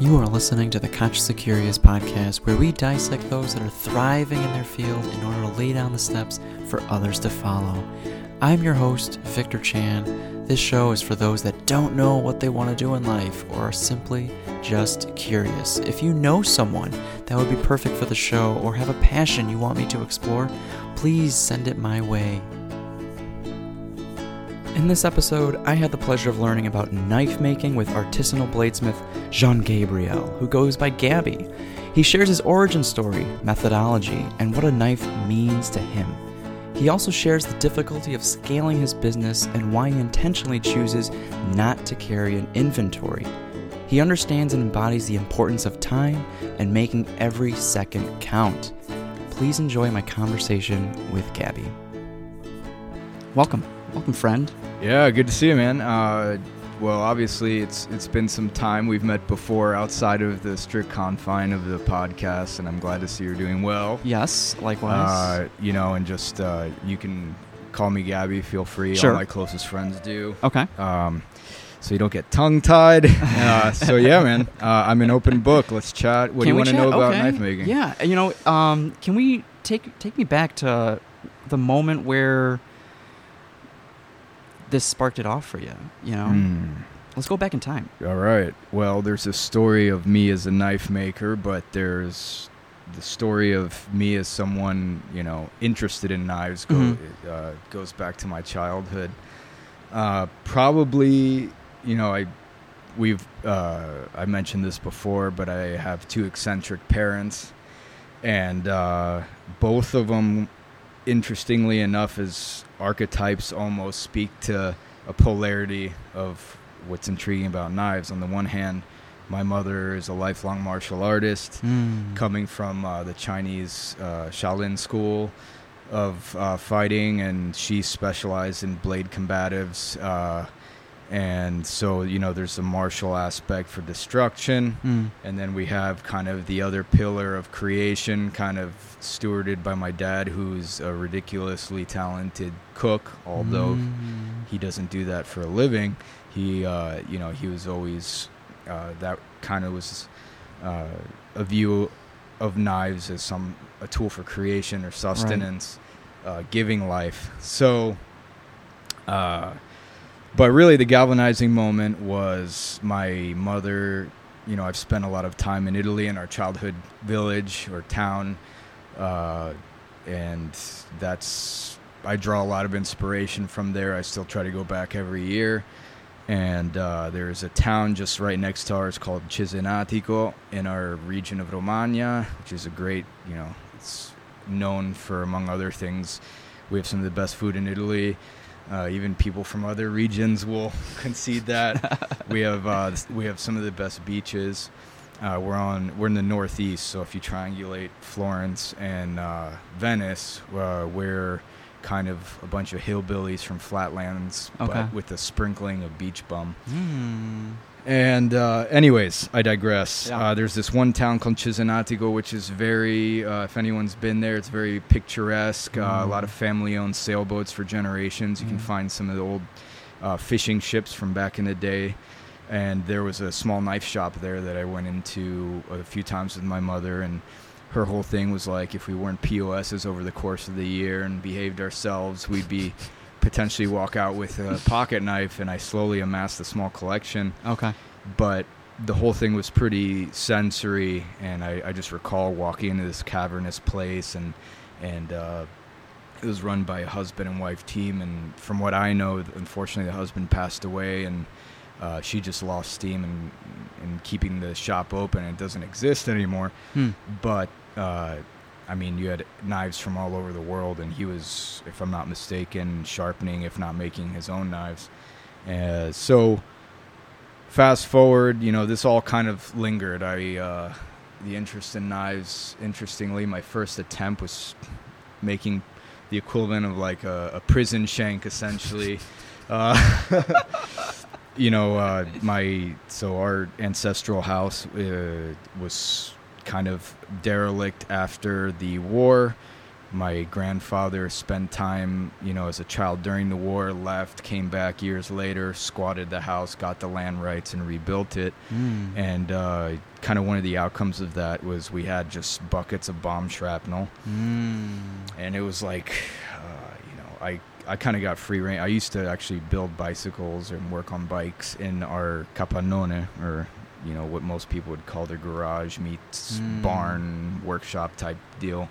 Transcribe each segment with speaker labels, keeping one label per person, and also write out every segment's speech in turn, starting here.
Speaker 1: You are listening to the Consciously Curious podcast, where we dissect those that are thriving in their field in order to lay down the steps for others to follow. I'm your host, Victor Chan. This show is for those that don't know what they want to do in life or are simply just curious. If you know someone that would be perfect for the show or have a passion you want me to explore, please send it my way. In this episode, I had the pleasure of learning about knife making with artisanal bladesmith Jean Gabriel, who goes by Gabby. He shares his origin story, methodology, and what a knife means to him. He also shares the difficulty of scaling his business and why he intentionally chooses not to carry an inventory. He understands and embodies the importance of time and making every second count. Please enjoy my conversation with Gabby. Welcome. Welcome, friend.
Speaker 2: Yeah, good to see you, man. Uh, well, obviously, it's it's been some time. We've met before outside of the strict confine of the podcast, and I'm glad to see you're doing well.
Speaker 1: Yes, likewise.
Speaker 2: Uh, you know, and just uh, you can call me Gabby. Feel free.
Speaker 1: Sure.
Speaker 2: All my closest friends do.
Speaker 1: okay.
Speaker 2: Um, so you don't get tongue tied. uh, so yeah, man. Uh, I'm an open book. Let's chat. What do you want to know about
Speaker 1: Okay.
Speaker 2: knife making?
Speaker 1: Yeah, you know, um, can we take take me back to the moment where this sparked it off for you? You know,
Speaker 2: Hmm.
Speaker 1: let's go back in time.
Speaker 2: All right. Well, there's a story of me as a knife maker, but there's the story of me as someone you know interested in knives. Go,
Speaker 1: Mhm.
Speaker 2: uh, goes back to my childhood. Uh, probably, you know, I we've uh, I mentioned this before, but I have two eccentric parents, and uh, both of them, interestingly enough, as archetypes, almost speak to a polarity of what's intriguing about knives. On the one hand, my mother is a lifelong martial artist,
Speaker 1: Mm.
Speaker 2: coming from uh, the Chinese uh, Shaolin school of uh, fighting, and she specialized in blade combatives. And so, you know, there's a martial aspect for destruction.
Speaker 1: Mm.
Speaker 2: And then we have kind of the other pillar of creation, kind of stewarded by my dad, who's a ridiculously talented cook, although
Speaker 1: Mm.
Speaker 2: he doesn't do that for a living. He, uh, you know, he was always uh, that kind of was uh, a view of knives as some a tool for creation or sustenance, uh, giving life. So, uh, but really, the galvanizing moment was my mother. You know, I've spent a lot of time in Italy in our childhood village or town, uh, and that's I draw a lot of inspiration from there. I still try to go back every year. And uh, there's a town just right next to ours called Cesenatico in our region of Romagna, which is a great, you know, it's known for, among other things, we have some of the best food in Italy. Uh, even people from other regions will concede that. we have uh, we have some of the best beaches. Uh, we're on we're in the northeast, so if you triangulate Florence and uh, Venice, uh, we're kind of a bunch of hillbillies from flatlands,
Speaker 1: Okay.
Speaker 2: but with a sprinkling of beach bum.
Speaker 1: Mm.
Speaker 2: And uh, anyways, I digress.
Speaker 1: Yeah.
Speaker 2: Uh, there's this one town called Cesenatico, which is very, uh, if anyone's been there, it's very picturesque. Uh, a
Speaker 1: Mm.
Speaker 2: lot of family-owned sailboats for generations. You can
Speaker 1: Mm.
Speaker 2: find some of the old uh, fishing ships from back in the day. And there was a small knife shop there that I went into a few times with my mother. And her whole thing was like, if we weren't POSs over the course of the year and behaved ourselves, we'd be potentially walk out with a pocket knife. And I slowly amassed a small collection
Speaker 1: Okay.
Speaker 2: but the whole thing was pretty sensory and I, I just recall walking into this cavernous place and and uh, it was run by a husband and wife team and from what I know unfortunately the husband passed away and uh, she just lost steam and in keeping the shop open and it doesn't exist anymore
Speaker 1: Hmm.
Speaker 2: but uh, I mean, you had knives from all over the world, and he was, if I'm not mistaken, sharpening, if not making his own knives. Uh, so, fast forward, you know, this all kind of lingered. I, uh, the interest in knives, interestingly, my first attempt was making the equivalent of like a, a prison shank, essentially. Uh, you know, uh, my so our ancestral house uh, was kind of derelict after the war, my grandfather spent time, you know, as a child during the war, left, came back years later, squatted the house, got the land rights, and rebuilt it.
Speaker 1: Mm.
Speaker 2: And uh, kind of one of the outcomes of that was we had just buckets of bomb shrapnel,
Speaker 1: Mm.
Speaker 2: and it was like, uh, you know, I I kind of got free reign. I used to actually build bicycles and work on bikes in our capannone, or you know what most people would call their garage meets
Speaker 1: Mm.
Speaker 2: barn workshop type deal.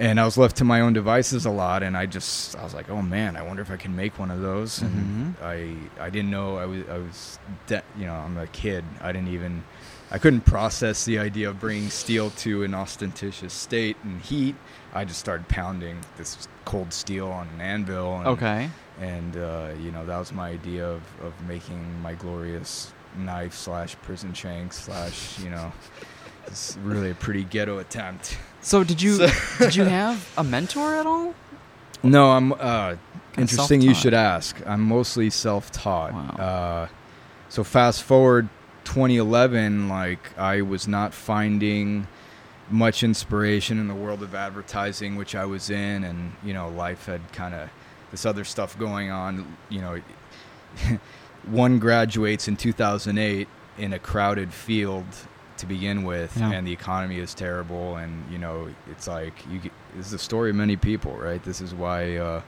Speaker 2: And I was left to my own devices a lot, and I just I was like, oh man, I wonder if I can make one of those. And
Speaker 1: Mhm.
Speaker 2: I I didn't know I was I was de- you know I'm a kid. I didn't even I couldn't process the idea of bringing steel to an austenitic state and heat. I just started pounding this cold steel on an anvil. And,
Speaker 1: Okay.
Speaker 2: And uh, you know that was my idea of, of making my glorious knife slash prison shank slash you know it's really a pretty ghetto attempt.
Speaker 1: So did you
Speaker 2: So-
Speaker 1: did you have a mentor at all?
Speaker 2: No, I'm uh, interesting. You should ask. I'm mostly self-taught.
Speaker 1: Wow.
Speaker 2: Uh, so fast forward 2011, like I was not finding much inspiration in the world of advertising, which I was in, and you know, life had kind of this other stuff going on. You know, one graduates in 2008 in a crowded field to begin with,
Speaker 1: Yeah.
Speaker 2: and the economy is terrible, and you know, it's like you. Get, this is the story of many people, right? This is why. Uh,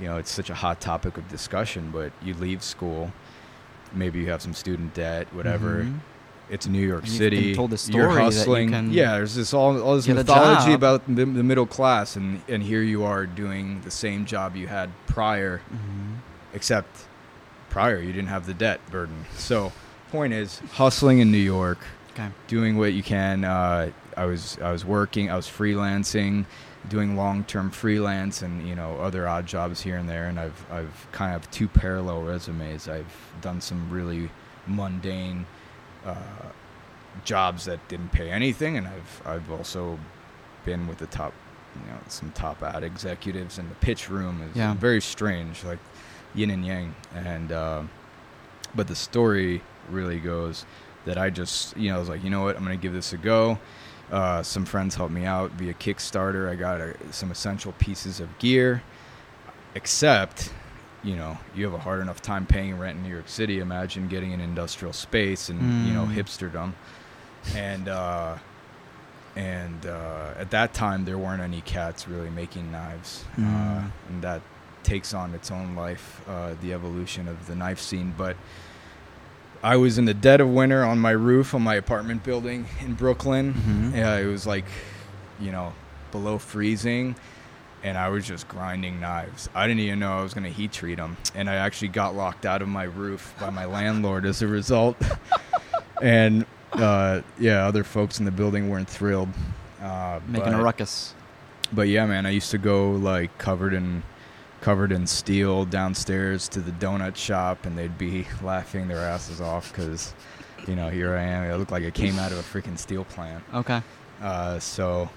Speaker 2: you know, it's such a hot topic of discussion, but you leave school, maybe you have some student debt, whatever.
Speaker 1: Mhm.
Speaker 2: It's New York
Speaker 1: And
Speaker 2: City.
Speaker 1: told the
Speaker 2: You're
Speaker 1: story that you
Speaker 2: hustling.
Speaker 1: can
Speaker 2: yeah, there's this all, all this mythology about the, the middle class, and and here you are doing the same job you had prior,
Speaker 1: Mhm.
Speaker 2: except prior you didn't have the debt burden. So, point is, hustling in New York,
Speaker 1: Okay.
Speaker 2: doing what you can. Uh, I was I was working. I was freelancing, doing long term freelance and you know other odd jobs here and there. And I've I've kind of two parallel resumes. I've done some really mundane uh, jobs that didn't pay anything, and I've I've also been with the top, you know, some top ad executives. And the pitch room is
Speaker 1: Yeah.
Speaker 2: very strange, like yin and yang. And uh, but the story really goes that I just, you know, I was like, you know what, I'm gonna give this a go. Uh, some friends helped me out via Kickstarter. I got uh some essential pieces of gear, except, you know, you have a hard enough time paying rent in New York City. Imagine getting an industrial space and you know
Speaker 1: Mm.
Speaker 2: hipsterdom, and uh, and uh, at that time there weren't any cats really making knives, uh,
Speaker 1: Mm.
Speaker 2: and that takes on its own life, uh, the evolution of the knife scene, but. I was in the dead of winter on my roof on my apartment building in Brooklyn.
Speaker 1: Mhm.
Speaker 2: Yeah, it was like, you know, below freezing, and I was just grinding knives. I didn't even know I was going to heat treat them, and I actually got locked out of my roof by my landlord as a result. and uh, yeah, other folks in the building weren't thrilled. Uh,
Speaker 1: Making
Speaker 2: but,
Speaker 1: a ruckus.
Speaker 2: But yeah, man, I used to go like covered in covered in steel downstairs to the donut shop, and they'd be laughing their asses off because, you know, here I am. I look like I came out of a freaking steel plant.
Speaker 1: Okay.
Speaker 2: Uh, so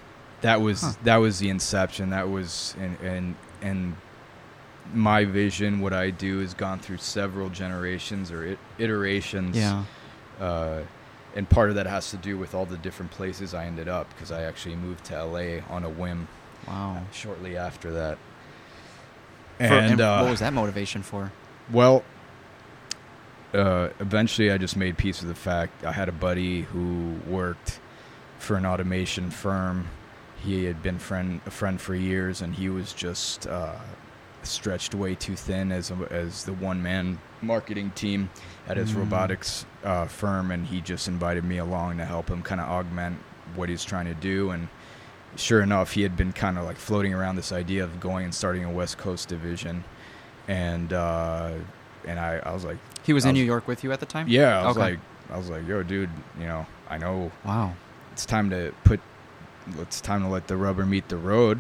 Speaker 2: that was
Speaker 1: Huh.
Speaker 2: that was the inception. That was and and and my vision. What I do has gone through several generations or it, iterations.
Speaker 1: Yeah.
Speaker 2: Uh, and part of that has to do with all the different places I ended up because I actually moved to LA on a whim
Speaker 1: Wow.
Speaker 2: shortly after that.
Speaker 1: For-
Speaker 2: And, uh,
Speaker 1: what was that motivation for?
Speaker 2: well, uh, eventually I just made peace with the fact I had a buddy who worked for an automation firm. He had been friend a friend for years, and he was just uh, stretched way too thin as a, as the one man marketing team at his
Speaker 1: Mm.
Speaker 2: robotics uh, firm, and he just invited me along to help him kind of augment what he's trying to do. And sure enough, he had been kind of like floating around this idea of going and starting a West Coast division, and uh, and I, I was like,
Speaker 1: He was
Speaker 2: I
Speaker 1: in
Speaker 2: was-
Speaker 1: New York with you at the time?
Speaker 2: yeah, I was
Speaker 1: Okay.
Speaker 2: like, I was like, yo, dude, you know, I know
Speaker 1: Wow.
Speaker 2: it's time to put, it's time to let the rubber meet the road.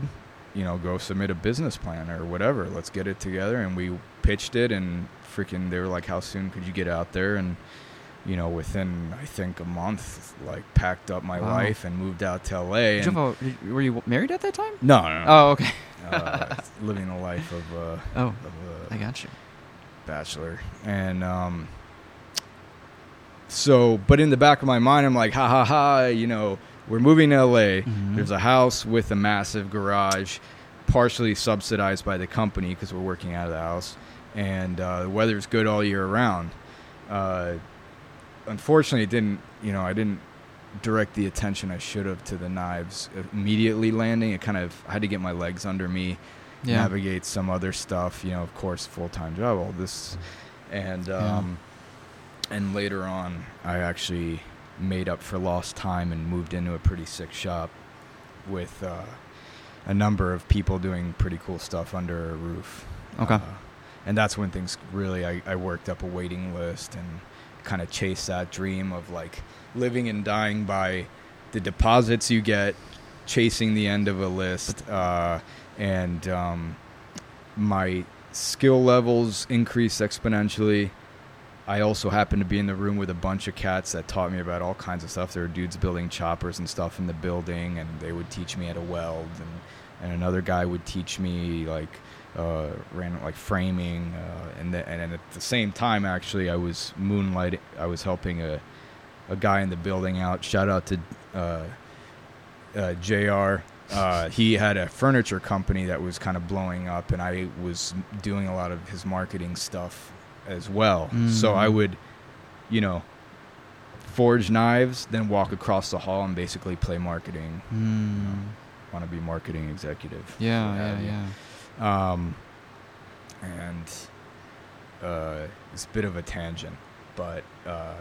Speaker 2: You know, go submit a business plan or whatever. Let's get it together. And we pitched it, and freaking, they were like, how soon could you get out there? And you know, within I think a month, like packed up my
Speaker 1: Wow.
Speaker 2: wife and moved out to LA.
Speaker 1: Did you have a, were you married at that time?
Speaker 2: no, no, no.
Speaker 1: Oh, okay.
Speaker 2: uh, living the life of, uh,
Speaker 1: Oh,
Speaker 2: of a
Speaker 1: I got you.
Speaker 2: bachelor and um so but in the back of my mind i'm like ha ha ha you know we're moving to LA.
Speaker 1: Mhm.
Speaker 2: There's a house with a massive garage, partially subsidized by the company because we're working out of the house, and uh, the weather's good all year round. Uh, unfortunately, it didn't. You know, I didn't direct the attention I should have to the knives immediately landing. It kind of I had to get my legs under me,
Speaker 1: Yeah.
Speaker 2: navigate some other stuff. You know, of course, full time job, all this, and um, and later on, I actually made up for lost time and moved into a pretty sick shop with uh, a number of people doing pretty cool stuff under a roof.
Speaker 1: Okay.
Speaker 2: Uh, and that's when things really, I, I worked up a waiting list and kind of chase that dream of like living and dying by the deposits you get, chasing the end of a list, uh, and um, my skill levels increased exponentially. I also happened to be in the room with a bunch of cats that taught me about all kinds of stuff. There were dudes building choppers and stuff in the building, and they would teach me how to weld, and, and another guy would teach me like uh, ran like framing, uh, and the, and then at the same time, actually, I was moonlighting. I was helping a a guy in the building out. Shout out to uh, uh, Jr. Uh, he had a furniture company that was kind of blowing up, and I was doing a lot of his marketing stuff as well. So
Speaker 1: Mm.
Speaker 2: I would, you know, forge knives, then walk across the hall and basically play marketing.
Speaker 1: Mm.
Speaker 2: Want to be marketing executive?
Speaker 1: Yeah, yeah, yeah.
Speaker 2: Um, and uh, it's a bit of a tangent, but uh,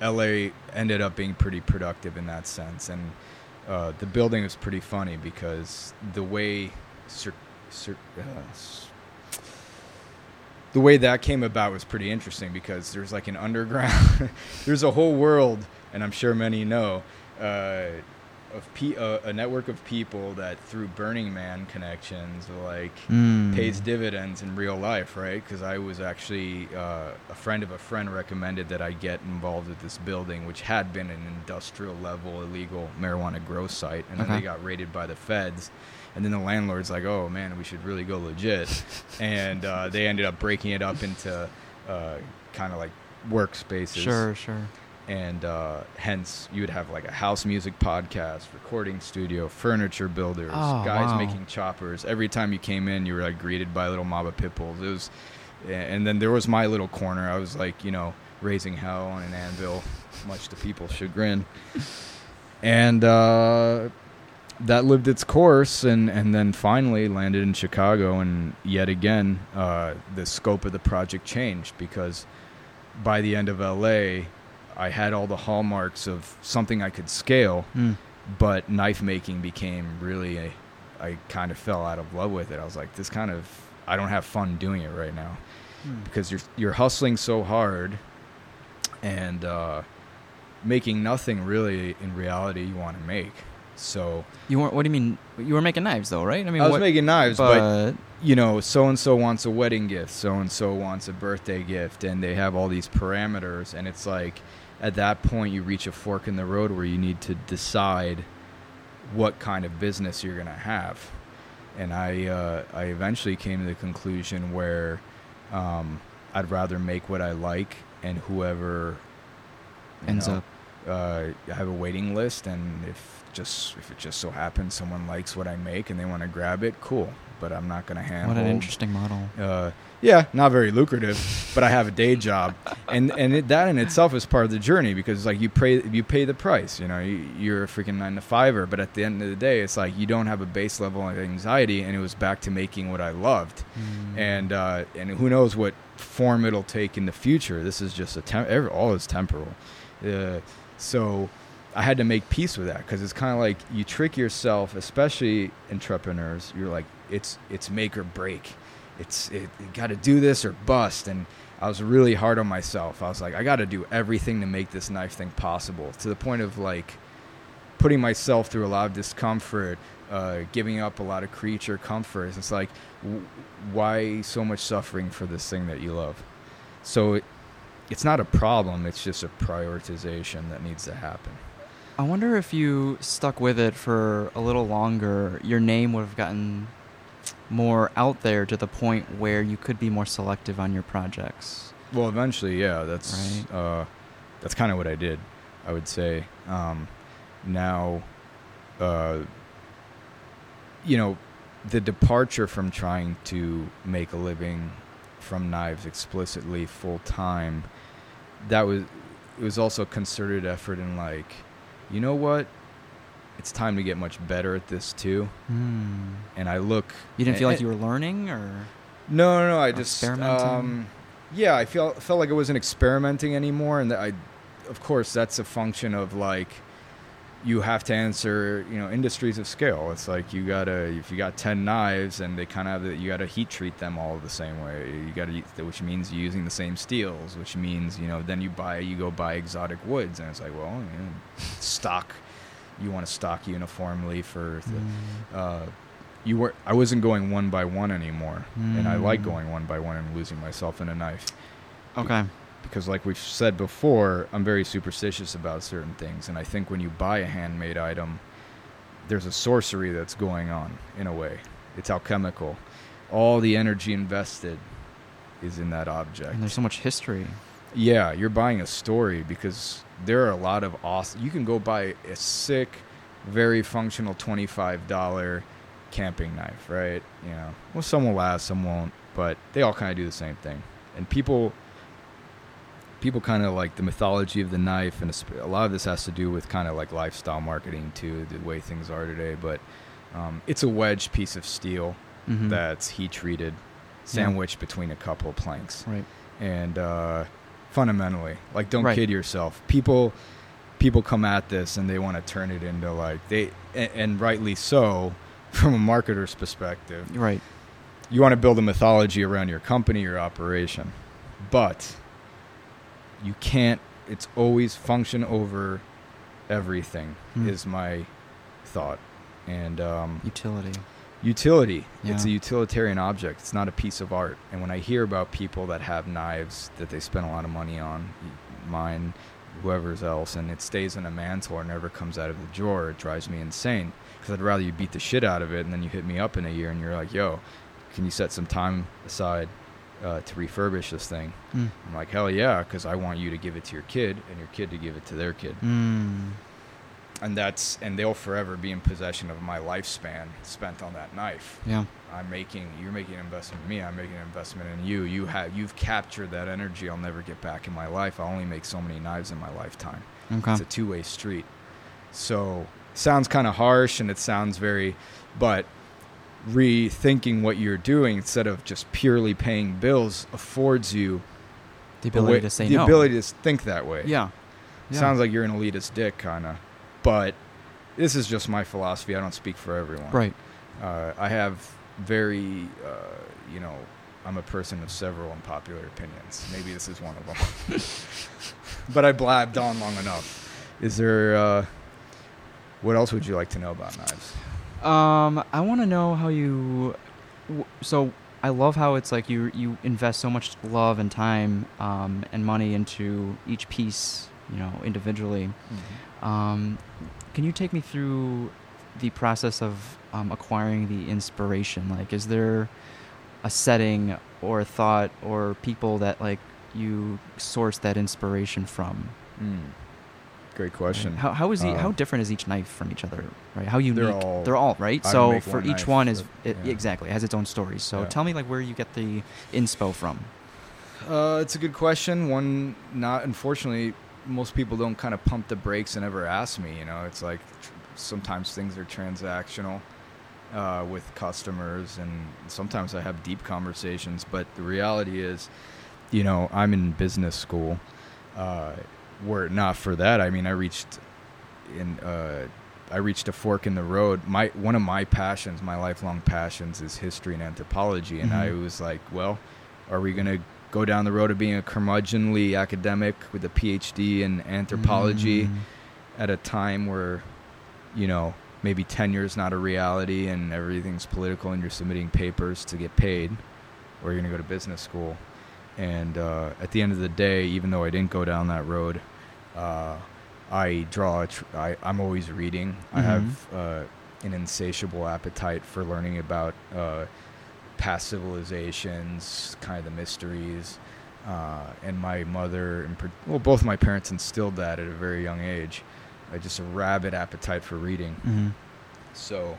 Speaker 2: LA ended up being pretty productive in that sense. And uh, the building was pretty funny because the way cir- cir- uh, the way that came about was pretty interesting because there's like an underground, there's a whole world, and I'm sure many know, uh, of pe- uh, a network of people that through Burning Man connections, like
Speaker 1: Mm.
Speaker 2: pays dividends in real life, right? Because I was actually uh, a friend of a friend recommended that I get involved with this building, which had been an industrial level illegal marijuana grow site, and then
Speaker 1: Okay.
Speaker 2: they got raided by the feds. And then the landlord's like, "Oh man, we should really go legit," and uh, they ended up breaking it up into uh, kind of like workspaces
Speaker 1: Sure, sure.
Speaker 2: And uh, hence you would have like a house music podcast, recording studio, furniture builders,
Speaker 1: Oh,
Speaker 2: guys
Speaker 1: wow.
Speaker 2: making choppers. Every time you came in, you were like greeted by a little mob of pit bulls. It was, and then there was my little corner. I was like, you know, raising hell on an anvil, much to people's chagrin, and uh, that lived its course, and and then finally landed in Chicago, and yet again, uh, the scope of the project changed because by the end of LA, I had all the hallmarks of something I could scale,
Speaker 1: Mm.
Speaker 2: but knife making became really a, I kind of fell out of love with it. I was like, this kind of I don't have fun doing it right now
Speaker 1: Mm.
Speaker 2: because you're you're hustling so hard and uh, making nothing really in reality you want to make. So
Speaker 1: You weren't. What do you mean? You were making knives, though, right? I mean,
Speaker 2: I was
Speaker 1: what,
Speaker 2: making knives, but
Speaker 1: but
Speaker 2: you know, so and so wants a wedding gift, so and so wants a birthday gift, and they have all these parameters, and it's like at that point you reach a fork in the road where you need to decide what kind of business you're gonna have. And I, uh, I eventually came to the conclusion where um, I'd rather make what I like, and whoever
Speaker 1: ends
Speaker 2: know,
Speaker 1: up.
Speaker 2: uh, I have a waiting list, and if just if it just so happens someone likes what I make and they want to grab it, cool. But I'm not gonna hand.
Speaker 1: What an interesting model.
Speaker 2: Uh, yeah, not very lucrative, but I have a day job, and and it, that in itself is part of the journey because like you pay you pay the price. You know, you, you're a freaking nine to fiver, but at the end of the day, it's like you don't have a base level of anxiety, and it was back to making what I loved,
Speaker 1: Mm.
Speaker 2: and uh, and who knows what form it'll take in the future. This is just a temp- every, all is temporal, uh, so. I had to make peace with that because it's kind of like you trick yourself, especially entrepreneurs. You're like, it's it's make or break. It's it, got to do this or bust. And I was really hard on myself. I was like, I got to do everything to make this knife thing possible. To the point of like putting myself through a lot of discomfort, uh, giving up a lot of creature comforts. It's like, w- why so much suffering for this thing that you love? So it, it's not a problem. It's just a prioritization that needs to happen.
Speaker 1: I wonder if you stuck with it for a little longer, your name would have gotten more out there to the point where you could be more selective on your projects.
Speaker 2: Well, eventually, yeah. That's
Speaker 1: Right.
Speaker 2: uh, that's kind of what I did. I would say, um, now, uh, you know, the departure from trying to make a living from knives explicitly full time, that was it was also a concerted effort in like, you know what, it's time to get much better at this too.
Speaker 1: Hmm.
Speaker 2: And I look.
Speaker 1: You didn't feel like you were learning, or
Speaker 2: No, no, no. I just? Um, yeah, I felt felt like I wasn't experimenting anymore, and that I, of course, that's a function of like, you have to answer, you know, industries of scale. It's like you gotta, if you got ten knives, and they kind of have, the, you gotta heat treat them all the same way. You gotta, which means you're using the same steels, which means you know, then you buy, you go buy exotic woods, and it's like, well, you know, stock. You want to stock uniformly for the,
Speaker 1: Hmm.
Speaker 2: uh, you were I wasn't going one by one anymore, and I like
Speaker 1: Mm.
Speaker 2: going one by one and losing myself in a knife
Speaker 1: okay,
Speaker 2: because, like we've said before, I'm very superstitious about certain things, and I think when you buy a handmade item, there's a sorcery that's going on in a way. It's alchemical. All the energy invested is in that object.
Speaker 1: and there's so much history.
Speaker 2: Yeah, you're buying a story because there are a lot of awesome. You can go buy a sick, very functional twenty-five dollar camping knife, right? You know, well, some will last, some won't, but they all kind of do the same thing. And people, people kind of like the mythology of the knife, and a lot of this has to do with kind of like lifestyle marketing too, the way things are today. But um, it's a wedge piece of steel
Speaker 1: Mhm.
Speaker 2: that's heat treated, sandwiched between a couple of planks
Speaker 1: right.
Speaker 2: and uh, fundamentally like don't
Speaker 1: Right.
Speaker 2: kid yourself people people come at this and they want to turn it into like they and, and rightly so from a marketer's perspective
Speaker 1: Right.
Speaker 2: you want to build a mythology around your company your operation but you can't it's always function over everything
Speaker 1: Hmm.
Speaker 2: is my thought and um,
Speaker 1: Utility.
Speaker 2: Utility. It's a utilitarian object. It's not a piece of art. And when I hear about people that have knives that they spend a lot of money on, mine, whoever's else, and it stays in a mantle or never comes out of the drawer, it drives me insane. Because I'd rather you beat the shit out of it and then you hit me up in a year and you're like, yo, can you set some time aside uh, to refurbish this thing?
Speaker 1: Mm.
Speaker 2: I'm like, hell yeah, because I want you to give it to your kid and your kid to give it to their kid
Speaker 1: Mm.
Speaker 2: And that's and they'll forever be in possession of my lifespan spent on that knife.
Speaker 1: Yeah.
Speaker 2: I'm making you're making an investment in me. I'm making an investment in you. You have you've captured that energy. I'll never get back in my life. I'll only make so many knives in my lifetime.
Speaker 1: Okay.
Speaker 2: It's a two way street. So sounds kind of harsh and it sounds very, but rethinking what you're doing instead of just purely paying bills affords you
Speaker 1: the ability
Speaker 2: way-
Speaker 1: to say
Speaker 2: the
Speaker 1: no.
Speaker 2: ability to think that way.
Speaker 1: Yeah. Yeah.
Speaker 2: Sounds like you're an elitist dick, kind of. But this is just my philosophy. I don't speak for everyone.
Speaker 1: Right.
Speaker 2: Uh, I have very, uh, you know, I'm a person of several unpopular opinions. Maybe this is one of them. but I blabbed on long enough. Is there, uh, what else would you like to know about knives?
Speaker 1: Um, I want to know how you. w- So I love how it's like you you invest so much love and time um, and money into each piece, you know, individually. Um, can you take me through the process of um, acquiring the inspiration? Like, is there a setting or a thought or people that like you source that inspiration from?
Speaker 2: Mm. Great question.
Speaker 1: How how is the, how
Speaker 2: Uh,
Speaker 1: different is each knife from each other? Right? How unique?
Speaker 2: all-
Speaker 1: They're all right. So for
Speaker 2: one
Speaker 1: each one is
Speaker 2: but-
Speaker 1: it,
Speaker 2: yeah.
Speaker 1: exactly it has its own story. So
Speaker 2: Yeah.
Speaker 1: tell me like where you get the inspo from.
Speaker 2: Uh, it's a good question. One, not unfortunately, most people don't kind of pump the brakes and ever ask me. You know, it's like tr- sometimes things are transactional uh, with customers, and sometimes I have deep conversations. But the reality is, you know, I'm in business school. Uh, were it not for that, I mean, I reached in. Uh, I reached a fork in the road. My one of my passions, my lifelong passions, is history and anthropology, and I
Speaker 1: Mhm.
Speaker 2: was like, well, are we gonna go down the road of being a curmudgeonly academic with a PhD in anthropology
Speaker 1: Mm.
Speaker 2: at a time where, you know, maybe tenure is not a reality and everything's political and you're submitting papers to get paid, or you're gonna go to business school. And uh, at the end of the day, even though I didn't go down that road, uh, I draw. A tr- I, I'm always reading. I
Speaker 1: Mhm.
Speaker 2: have uh, an insatiable appetite for learning about uh, past civilizations, kind of the mysteries. Uh, and my mother, and well, both my parents instilled that at a very young age. like just a rabid appetite for reading.
Speaker 1: Mm-hmm.
Speaker 2: So,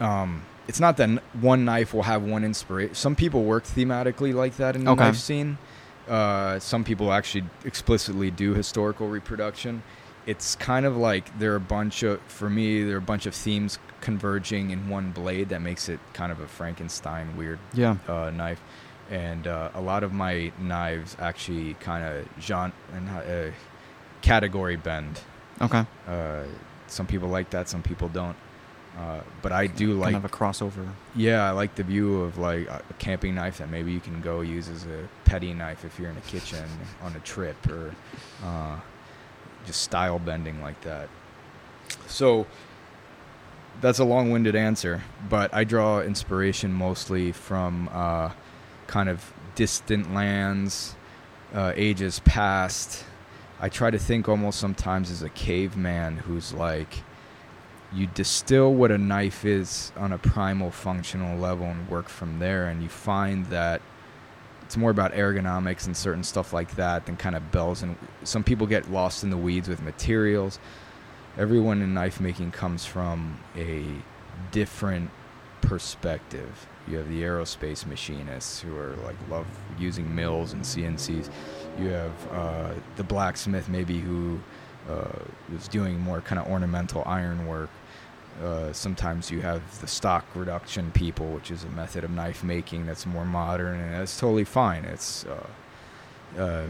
Speaker 2: um, it's not that one knife will have one inspiration. Some people work thematically like that in the
Speaker 1: Okay.
Speaker 2: knife scene. Uh, some people actually explicitly do historical reproduction. It's kind of like there are a bunch of, for me, there are a bunch of themes converging in one blade that makes it kind of a Frankenstein weird
Speaker 1: Yeah.
Speaker 2: uh, knife. And uh, a lot of my knives actually kind of genre and uh, category bend.
Speaker 1: Okay.
Speaker 2: Uh, some people like that, some people don't. Uh, but I do like,
Speaker 1: kind of a crossover.
Speaker 2: yeah, I like the view of like a a camping knife that maybe you can go use as a petty knife if you're in a kitchen on a trip or uh, just style bending like that. So that's a long-winded answer, but I draw inspiration mostly from uh, kind of distant lands, uh, ages past. I try to think almost sometimes as a caveman who's like, you distill what a knife is on a primal functional level and work from there, and you find that it's more about ergonomics and certain stuff like that than kind of bells and some people get lost in the weeds with materials. Everyone in knife making comes from a different perspective. You have the aerospace machinists who are like love using mills and cncs you have uh, the blacksmith maybe who uh, was doing more kind of ornamental ironwork uh, sometimes you have the stock reduction people, which is a method of knife making that's more modern, and that's totally fine. It's uh, uh,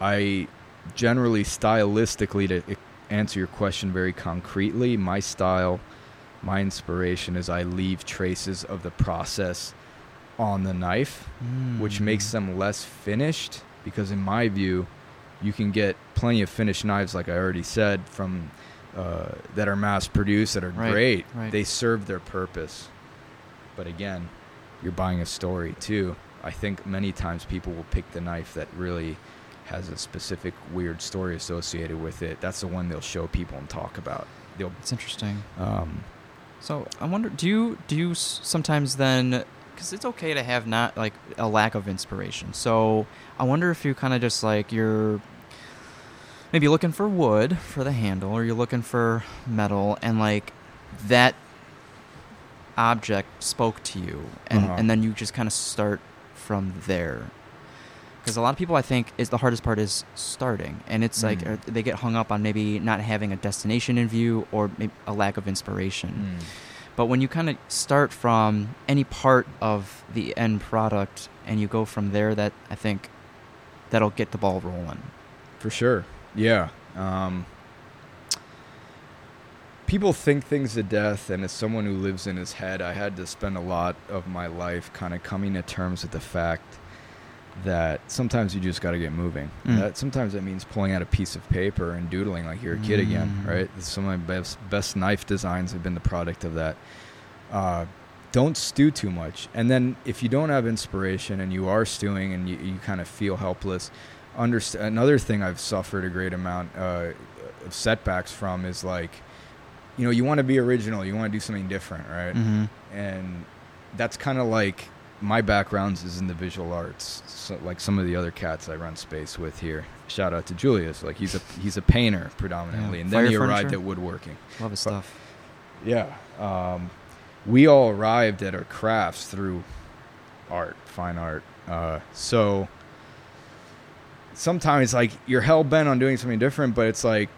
Speaker 2: I generally stylistically to answer your question very concretely. My style, my inspiration is I leave traces of the process on the knife, which makes
Speaker 1: Mm.
Speaker 2: them less finished. Because in my view, you can get plenty of finished knives, like I already said, from uh, that are mass produced that are
Speaker 1: Right,
Speaker 2: great.
Speaker 1: right.
Speaker 2: They serve their purpose. But again, you're buying a story too. I think many times people will pick the knife that really has a specific weird story associated with it. That's the one they'll show people and talk about. They'll
Speaker 1: It's interesting.
Speaker 2: um,
Speaker 1: So I wonder, do you do you sometimes then? Because it's okay to have not like a lack of inspiration. So I wonder if you kind of just like you're maybe looking for wood for the handle, or you're looking for metal, and like that object spoke to you, and
Speaker 2: Uh-huh.
Speaker 1: and then you just kind of start from there. Because a lot of people, I think, is the hardest part is starting, and it's like
Speaker 2: Mm.
Speaker 1: uh, they get hung up on maybe not having a destination in view or maybe a lack of inspiration.
Speaker 2: mm,
Speaker 1: But when you kind of start from any part of the end product and you go from there, that I think that'll get the ball rolling.
Speaker 2: For sure. Yeah. Um, people think things to death, and as someone who lives in his head, I had to spend a lot of my life kind of coming to terms with the fact that sometimes you just got to get moving.
Speaker 1: Mm.
Speaker 2: That sometimes that means pulling out a piece of paper and doodling like you're a kid again,
Speaker 1: Mm.
Speaker 2: right? Some of my best best knife designs have been the product of that. Uh, don't stew too much, and then if you don't have inspiration and you are stewing and you, you kind of feel helpless, underst- another thing I've suffered a great amount uh, of setbacks from is like, you know, you want to be original, you want to do something different, right?
Speaker 1: Mm-hmm.
Speaker 2: and that's kind of like my background is in the visual arts so like some of the other cats i run space with here shout out to julius like he's a he's a painter predominantly
Speaker 1: Yeah.
Speaker 2: and then
Speaker 1: Fire
Speaker 2: he arrived at woodworking
Speaker 1: Love his
Speaker 2: But-
Speaker 1: stuff.
Speaker 2: yeah um, we all arrived at our crafts through art fine art uh, so sometimes like you're hell-bent on doing something different but it's like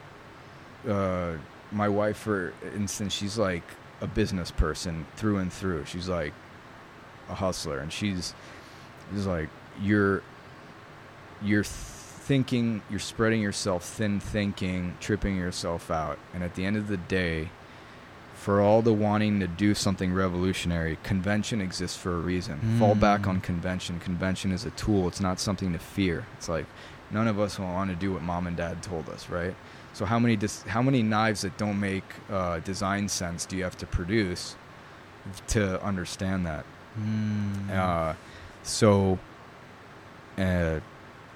Speaker 2: uh, my wife for instance she's like a business person through and through. She's like a hustler and she's she's like you're you're thinking you're spreading yourself thin thinking tripping yourself out and at the end of the day for all the wanting to do something revolutionary convention exists for a reason fall back
Speaker 1: Mm.
Speaker 2: on convention convention is a tool it's not something to fear it's like none of us want to do what mom and dad told us right so how many dis- how many knives that don't make uh, design sense do you have to produce to understand that
Speaker 1: Mm.
Speaker 2: uh, so, uh,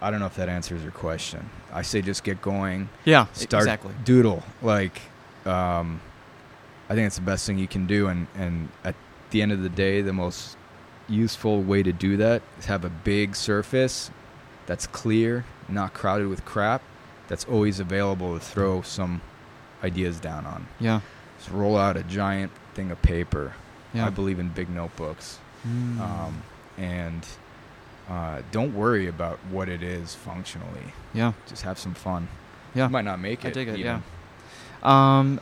Speaker 2: I don't know if that answers your question. I say just get going,
Speaker 1: yeah,
Speaker 2: start
Speaker 1: exactly.
Speaker 2: doodle. Like, um, I think it's the best thing you can do. And and at the end of the day, the most useful way to do that is have a big surface that's clear, not crowded with crap. that's always available to throw some ideas down on.
Speaker 1: Yeah.
Speaker 2: Just roll out a giant thing of paper.
Speaker 1: Yeah.
Speaker 2: I believe in big notebooks.
Speaker 1: Mm.
Speaker 2: Um, and uh, don't worry about what it is functionally.
Speaker 1: yeah.
Speaker 2: Just have some fun.
Speaker 1: Yeah.
Speaker 2: You might not make it.
Speaker 1: I dig it.
Speaker 2: even.
Speaker 1: Yeah. Um,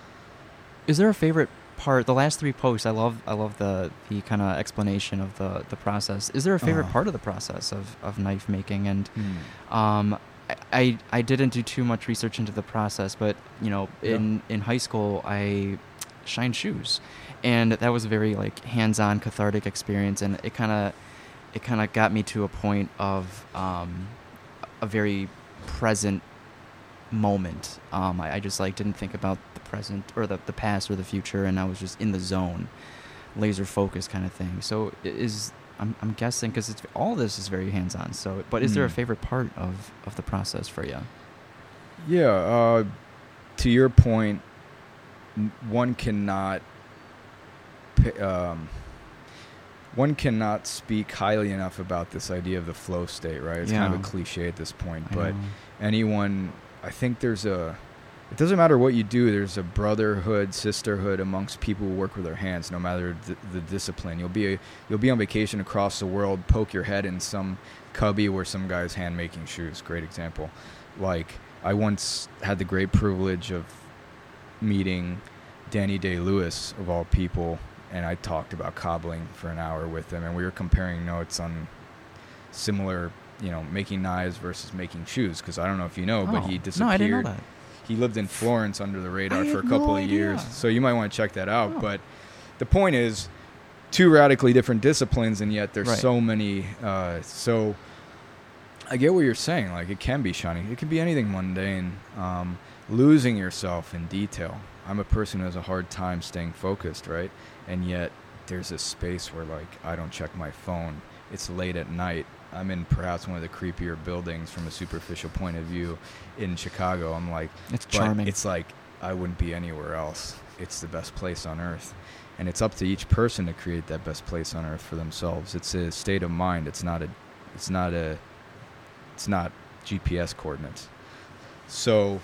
Speaker 1: is there a favorite part? The last three posts, I love. I love the the kind of explanation of the the process. Is there a favorite
Speaker 2: Uh-huh.
Speaker 1: part of the process of of knife making? And
Speaker 2: Hmm.
Speaker 1: um, I, I I didn't do too much research into the process, but you know,
Speaker 2: Yeah.
Speaker 1: in in high school, I shined shoes, and that was a very like hands-on cathartic experience, and it kind of it kind of got me to a point of um, a very present moment. Um, I, I just like didn't think about the present or the, the past or the future, and I was just in the zone, laser focus kind of thing. So is I'm, I'm guessing because it's all this is very hands on. So, but is there a
Speaker 2: Mm.
Speaker 1: favorite part of, of the process for you?
Speaker 2: Yeah. Uh, to your one cannot. Um, one cannot speak highly enough about this idea of the flow state, right? It's kind of a cliche at this point, but anyone, I think there's a. It doesn't matter what you do. There's a brotherhood, sisterhood amongst people who work with their hands, no matter the, the discipline. You'll be you'll be on vacation across the world, poke your head in some cubby where some guy's hand making shoes. Great example. Like I once had the great privilege of meeting Daniel Day Lewis of all people, and I talked about cobbling for an hour with him, and we were comparing notes on similar, you know, making knives versus making shoes. Because I don't know if you know, but
Speaker 1: Oh.
Speaker 2: he
Speaker 1: No. I didn't know that.
Speaker 2: He lived in Florence under the radar
Speaker 1: I
Speaker 2: for a couple
Speaker 1: no
Speaker 2: of years, so you might want to check that out.
Speaker 1: Oh.
Speaker 2: But the point is, two radically different disciplines, and yet there's
Speaker 1: Right.
Speaker 2: so many. Uh, so I get what you're saying. Like it can be shiny. It can be anything mundane. Um, losing yourself in detail. I'm a person who has a hard time staying focused, right? And yet there's this space where like I don't check my phone. It's late at night. I'm in perhaps one of the creepier buildings from a superficial point of view in Chicago. I'm like,
Speaker 1: It's charming.
Speaker 2: It's like I wouldn't be anywhere else. It's the best place on earth. And it's up to each person to create that best place on earth for themselves. It's a state of mind. It's not a it's not a it's not GPS coordinates. So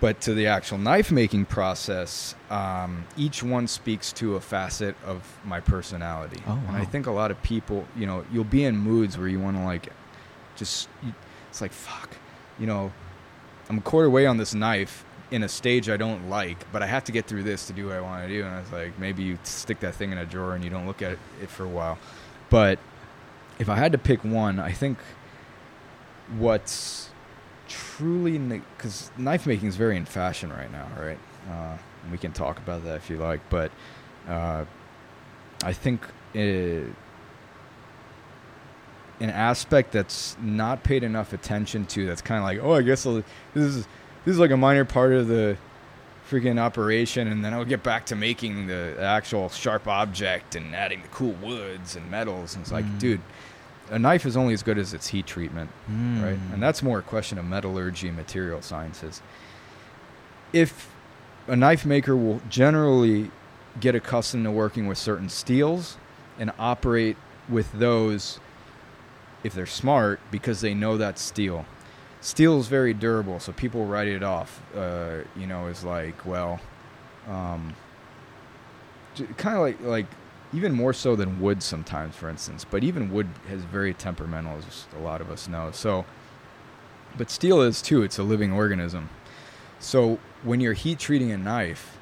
Speaker 2: but to the actual knife making process, um, each one speaks to a facet of my personality.
Speaker 1: Oh,
Speaker 2: And I think a lot of people, you know, you'll be in moods where you want to like just it's like fuck you know? I'm a quarter way on this knife in a stage i don't like but i have to get through this to do what i want to do. And i was like maybe you stick that thing in a drawer and you don't look at it for a while. But if i had to pick one i think what's truly because knife making is very in fashion right now right uh, we can talk about that if you like but uh, i think it, an aspect that's not paid enough attention to. That's kind of like, oh, I guess I'll, this is this is like a minor part of the freaking operation, and then I'll get back to making the actual sharp object and adding the cool woods and metals. And it's like,
Speaker 1: Mm.
Speaker 2: dude, a knife is only as good as its heat treatment, right?
Speaker 1: Mm.
Speaker 2: And that's more a question of metallurgy and material sciences. If a knife maker will generally get accustomed to working with certain steels and operate with those if they're smart because they know that steel. Steel is very durable, so people write it off. Uh, you know, as like, well, um, kind of like like even more so than wood sometimes, for instance. But even wood has very temperamental, as a lot of us know. So, but steel is too. It's a living organism. So when you're heat treating a knife,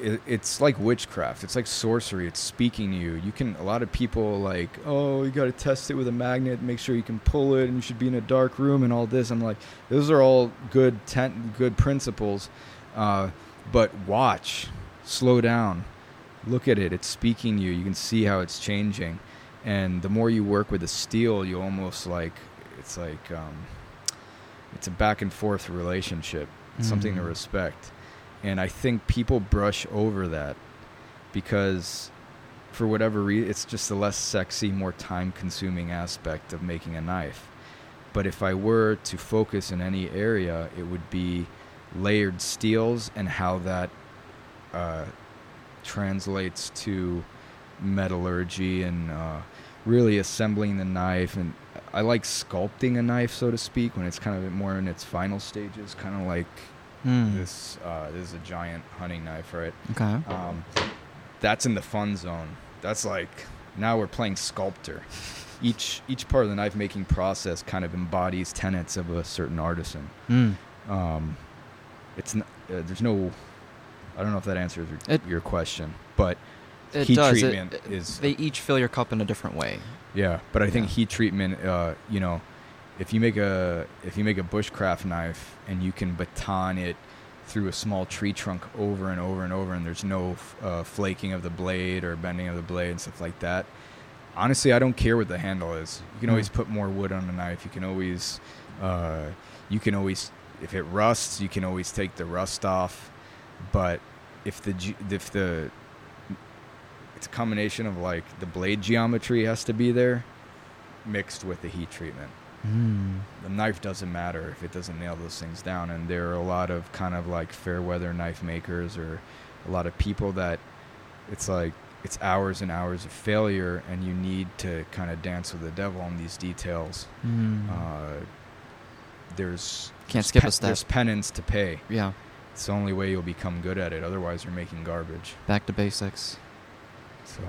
Speaker 2: it, it's like witchcraft. It's like sorcery. It's speaking to you. You can. A lot of people like, oh, you got to test it with a magnet. Make sure you can pull it, and you should be in a dark room and all this. I'm like, those are all good ten, good principles, uh, but watch, slow down, look at it. It's speaking to you. You can see how it's changing, and the more you work with the steel, you almost like it's like um, it's a back and forth relationship. It's something to
Speaker 1: Mhm.
Speaker 2: respect. And I think people brush over that because for whatever reason, it's just a less sexy, more time consuming aspect of making a knife. But if I were to focus in any area, it would be layered steels and how that uh, translates to metallurgy and uh, really assembling the knife. And I like sculpting a knife, so to speak, when it's kind of more in its final stages, kind of like
Speaker 1: Hmm.
Speaker 2: this. Uh, this is a giant hunting knife, right?
Speaker 1: Okay.
Speaker 2: Um, that's in the fun zone. That's like now we're playing sculptor. Each each part of the knife making process kind of embodies tenets of a certain artisan.
Speaker 1: Hmm.
Speaker 2: Um, it's n- uh, there's no. I don't know if that answers your,
Speaker 1: It-
Speaker 2: your question, but
Speaker 1: It
Speaker 2: heat
Speaker 1: does. It-
Speaker 2: treatment
Speaker 1: it-
Speaker 2: is
Speaker 1: They each fill your cup in a different way.
Speaker 2: yeah. But I think
Speaker 1: Yeah.
Speaker 2: heat treatment, uh, you know, if you make a if you make a bushcraft knife and you can baton it through a small tree trunk over and over and over, and there's no f- uh, flaking of the blade or bending of the blade and stuff like that. Honestly, I don't care what the handle is. You can
Speaker 1: Mm.
Speaker 2: always put more wood on a knife. You can always, uh, you can always, if it rusts, you can always take the rust off. But if the if the it's a combination of like the blade geometry has to be there mixed with the heat treatment
Speaker 1: Hmm.
Speaker 2: the knife doesn't matter if it doesn't nail those things down and there are a lot of kind of like fair weather knife makers or a lot of people that it's like it's hours and hours of failure and you need to kind of dance with the devil on these details
Speaker 1: Hmm.
Speaker 2: uh, there's
Speaker 1: Can't
Speaker 2: there's
Speaker 1: skip
Speaker 2: pe-
Speaker 1: a step.
Speaker 2: there's penance to pay
Speaker 1: yeah.
Speaker 2: It's the only way you'll become good at it otherwise you're making garbage
Speaker 1: Back to basics.
Speaker 2: so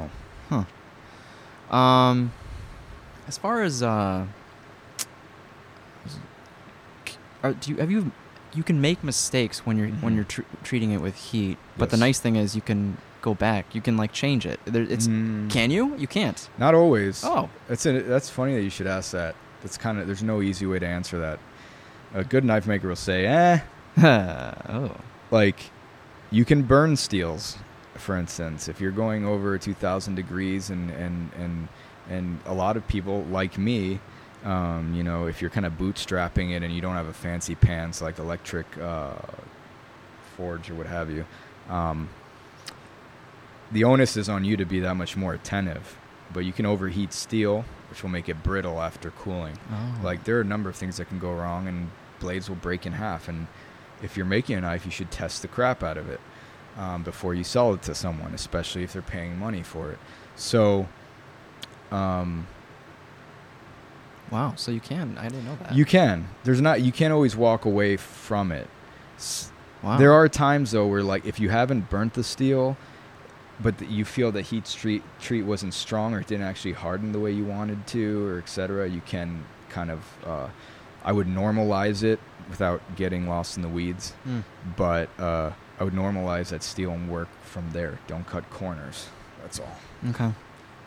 Speaker 2: huh.
Speaker 1: Um, as far as uh, are, do you have you you can make mistakes when you're when
Speaker 2: Mhm.
Speaker 1: you're tr- treating it with heat, but the nice thing is you can go back. You can like change it. There, it's
Speaker 2: Mm,
Speaker 1: can you? You can't.
Speaker 2: not always
Speaker 1: Oh,
Speaker 2: That's a, that's funny that you should ask that. That's kind of there's no easy way to answer that. A good knife maker will say, "Eh,
Speaker 1: oh,
Speaker 2: like you can burn steels, for instance, if you're going over 2,000 degrees, and and and and a lot of people like me, um, you know, if you're kind of bootstrapping it and you don't have a fancy pants like electric uh, forge or what have you, um, the onus is on you to be that much more attentive. But you can overheat steel, which will make it brittle after cooling.
Speaker 1: oh.
Speaker 2: Like there are a number of things that can go wrong, and blades will break in half. And if you're making a knife, you should test the crap out of it um, before you sell it to someone, especially if they're paying money for it. So, um,
Speaker 1: wow. So you can. I didn't know that.
Speaker 2: you can. There's not. You can't always walk away from it.
Speaker 1: Wow.
Speaker 2: There are times though where like if you haven't burnt the steel, but you feel the heat treat treat wasn't strong or it didn't actually harden the way you wanted to, or etc. You can kind of. Uh, I would normalize it without getting lost in the weeds,
Speaker 1: Mm.
Speaker 2: but uh, I would normalize that steel and work from there. Don't cut corners. That's all.
Speaker 1: Okay.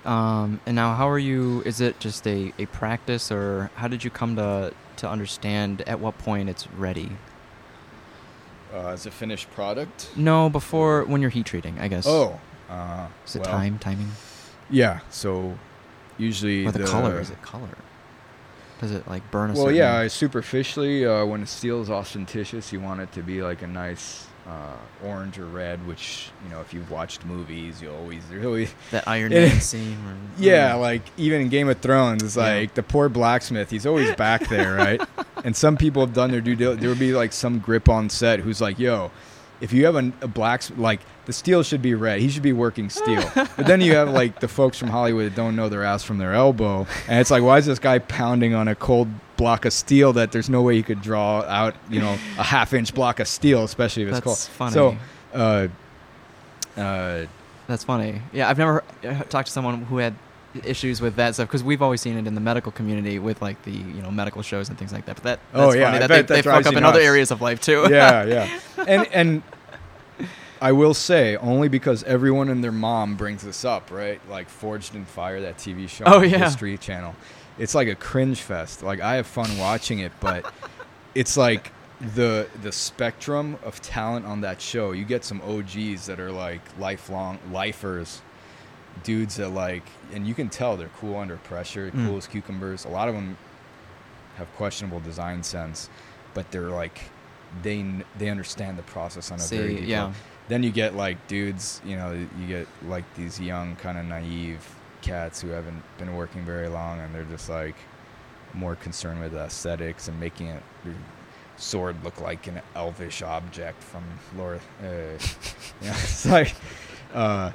Speaker 1: Um, and now, how are you? Is it just a, a practice, or how did you come to to understand at what point it's ready?
Speaker 2: Uh, as a finished product.
Speaker 1: No, before when you're heat treating, I guess.
Speaker 2: Oh. Uh,
Speaker 1: is it
Speaker 2: well,
Speaker 1: time timing
Speaker 2: Yeah. So usually
Speaker 1: or the, color? Is it color? Does it like burn a
Speaker 2: Well, yeah, I- superficially, uh, when steel is austenitic, you want it to be like a nice uh, orange or red. Which you know, if you've watched movies, you always there's always
Speaker 1: that Iron. Man scene. Or,
Speaker 2: yeah,
Speaker 1: Mm.
Speaker 2: like even in Game of Thrones, it's
Speaker 1: Yeah.
Speaker 2: like the poor blacksmith. He's always back there, right? and some people have done their due diligence. There would be like some grip on set who's like, "Yo, if you have a, a black like the steel should be red. He should be working steel." but then you have like the folks from Hollywood that don't know their ass from their elbow, and it's like, why is this guy pounding on a cold block of steel that there's no way he could draw out, you know, a half inch block of steel, especially if it's
Speaker 1: That's
Speaker 2: cold.
Speaker 1: funny.
Speaker 2: So, uh, uh,
Speaker 1: That's funny. Yeah, I've never uh, talked to someone who had issues with that stuff because we've always seen it in the medical community with like the you know medical shows and things like that. But that
Speaker 2: Oh,
Speaker 1: that's
Speaker 2: yeah,
Speaker 1: funny that they,
Speaker 2: that
Speaker 1: they fuck up in other areas of life too.
Speaker 2: yeah, yeah. And and I will say only because everyone and their mom brings this up, right? Like Forged in Fire, that TV show
Speaker 1: Oh,
Speaker 2: on
Speaker 1: yeah.
Speaker 2: History Channel. It's like a cringe fest. Like I have fun watching it, but it's like the the spectrum of talent on that show. You get some OGs that are like lifelong lifers, dudes that like, and you can tell they're cool under pressure,
Speaker 1: Mm.
Speaker 2: cool as cucumbers. A lot of them have questionable design sense, but they're like they they understand the process on a very deep
Speaker 1: yeah.
Speaker 2: level. Then you get like dudes, you know, you get like these young kind of naive cats who haven't been working very long, and they're just like more concerned with aesthetics and making it sword look like an elvish object from Lord. Uh, you know, it's like, uh,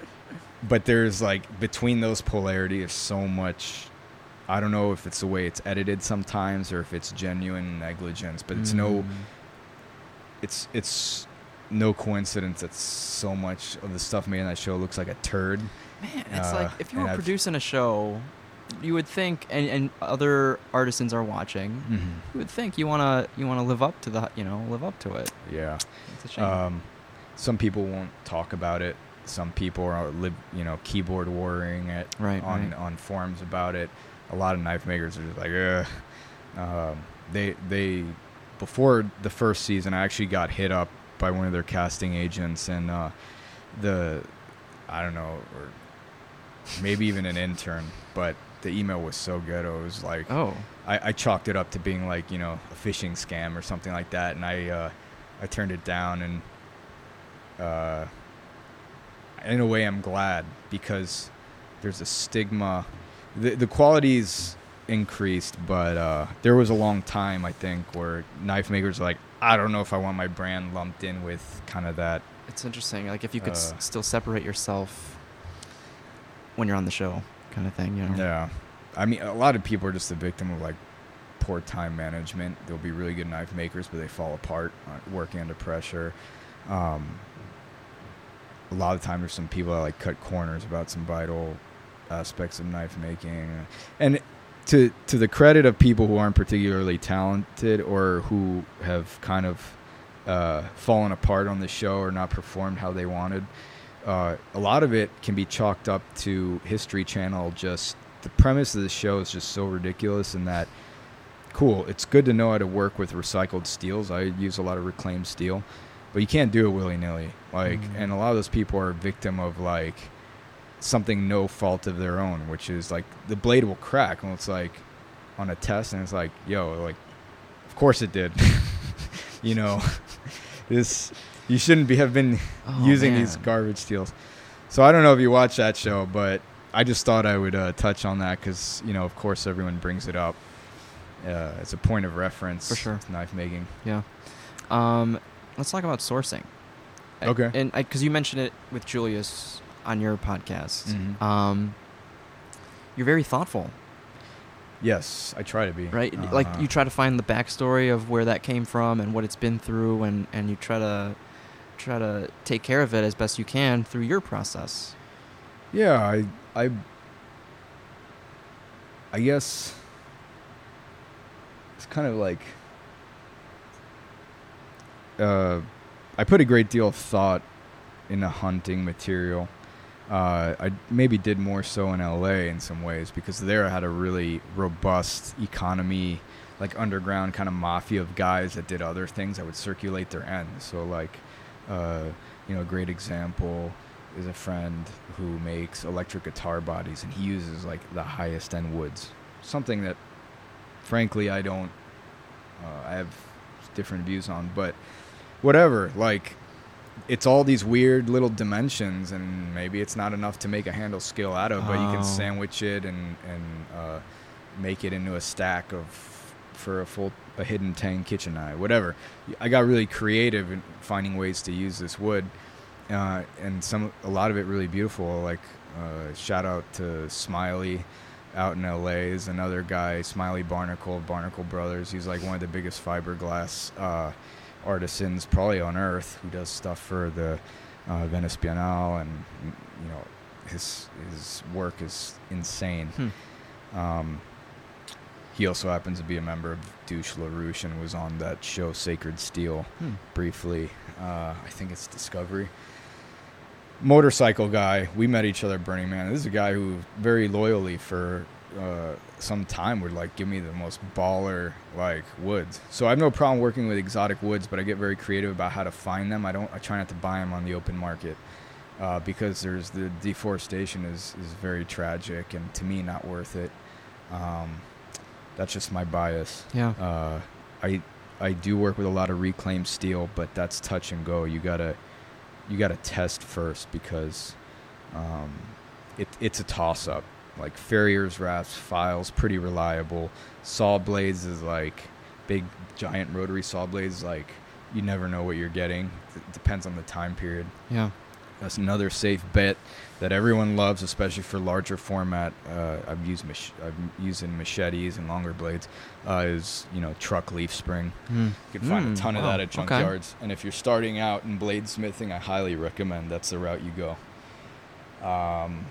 Speaker 2: but there's like between those polarity, there's so much I don't know if it's the way it's edited sometimes or if it's genuine negligence, but it's no
Speaker 1: Mm.
Speaker 2: it's it's no coincidence that so much of the stuff made in that show looks like a turd.
Speaker 1: Man, it's
Speaker 2: Uh,
Speaker 1: like if you were
Speaker 2: I've-
Speaker 1: producing a show, you would think, and, and other artisans are watching. You would think you wanna you wanna live up to the you know live up to it.
Speaker 2: Yeah.
Speaker 1: It's a shame.
Speaker 2: Um, some people won't talk about it. Some people are live, you know, keyboard warring it
Speaker 1: Right,
Speaker 2: on
Speaker 1: right.
Speaker 2: on forums about it. A lot of knife makers are just like, Ugh. Um, they they before the first season, I actually got hit up by one of their casting agents, and uh, the I don't know, or maybe even an intern, but the email was so ghetto. It was like,
Speaker 1: oh,
Speaker 2: I, I chalked it up to being like you know a phishing scam or something like that, and I uh, I turned it down, and uh, in a way I'm glad because there's a stigma. The the quality's increased, but uh, there was a long time I think where knife makers are like I don't know if I want my brand lumped in with kind of that.
Speaker 1: it's interesting. Like if you could s-
Speaker 2: Uh,
Speaker 1: still separate yourself when you're on the show, kind of thing. You know.
Speaker 2: Yeah, I mean a lot of people are just the victim of like poor time management. They'll be really good knife makers, but they fall apart uh, working under pressure. Um, a lot of times there's some people that like cut corners about some vital aspects of knife making, and to to the credit of people who aren't particularly talented or who have kind of uh, fallen apart on the show or not performed how they wanted. Uh, a lot of it can be chalked up to History Channel. Just the premise of the show is just so ridiculous, in that cool. It's good to know how to work with recycled steels. I use a lot of reclaimed steel, but you can't do it willy nilly. Like,
Speaker 1: Mhm.
Speaker 2: and a lot of those people are a victim of like something no fault of their own, which is like the blade will crack, and it's like on a test, and it's like, yo, like, of course it did. you know, this you shouldn't be have been
Speaker 1: Oh,
Speaker 2: using these garbage steels. So I don't know if you watch that show, but I just thought I would uh, touch on that because you know, of course, everyone brings it up uh, as a point of reference
Speaker 1: For sure.
Speaker 2: knife making.
Speaker 1: Yeah. Um, let's talk about sourcing. I-
Speaker 2: Okay.
Speaker 1: and because you mentioned it with Julius on your podcast,
Speaker 2: Mhm.
Speaker 1: um, you're very thoughtful,
Speaker 2: Yes, I try to be
Speaker 1: right? Like
Speaker 2: Uh-huh.
Speaker 1: you try to find the backstory of where that came from and what it's been through, and and you try to try to take care of it as best you can through your process.
Speaker 2: Yeah, I, I, I guess it's kind of like uh, I put a great deal of thought into hunting material. Uh, I maybe did more so in LA in some ways because there I had a really robust economy, like underground kind of mafia of guys that did other things that would circulate their ends. So like, uh, you know, a great example is a friend who makes electric guitar bodies and he uses like the highest end woods. Something that, frankly, I don't. Uh, I have different views on, but whatever. Like, it's all these weird little dimensions, and maybe it's not enough to make a handle scale out of, but you
Speaker 1: Oh.
Speaker 2: can sandwich it and and uh, make it into a stack of for a full a hidden tang kitchen eye, whatever. I got really creative in finding ways to use this wood, uh, and some a lot of it really beautiful. Like uh, shout out to Smiley out in LA is another guy, Smiley Barnacle, Barnacle Brothers. He's like one of the biggest fiberglass uh, artisans probably on earth who does stuff for the uh, Venice Biennale, and you know his his work is insane.
Speaker 1: Hmm.
Speaker 2: Um, he also happens to be a member of Douche LaRouche and was on that show Sacred Steel
Speaker 1: Hmm.
Speaker 2: briefly. Uh, I think it's Discovery. Motorcycle guy. We met each other at Burning Man. This is a guy who very loyally for uh, some time would like give me the most baller like woods. So I have no problem working with exotic woods, but I get very creative about how to find them. I don't. I try not to buy them on the open market uh, because there's the deforestation is is very tragic and to me not worth it. Um, that's just my bias.
Speaker 1: Yeah.
Speaker 2: Uh, I I do work with a lot of reclaimed steel, but that's touch and go. You gotta you gotta test first because um, it it's a toss up. Like farriers, rasps, files, pretty reliable. Saw blades is like big giant rotary saw blades. Like you never know what you're getting. It depends on the time period.
Speaker 1: Yeah.
Speaker 2: That's another safe bet that everyone loves, especially for larger format. Uh, I've used mach- I'm using machetes and longer blades. Uh, is you know truck leaf spring.
Speaker 1: Mm.
Speaker 2: You can find
Speaker 1: Mm,
Speaker 2: a ton of that at
Speaker 1: okay.
Speaker 2: junkyards. And if you're starting out in bladesmithing, I highly recommend that's the route you go. Um,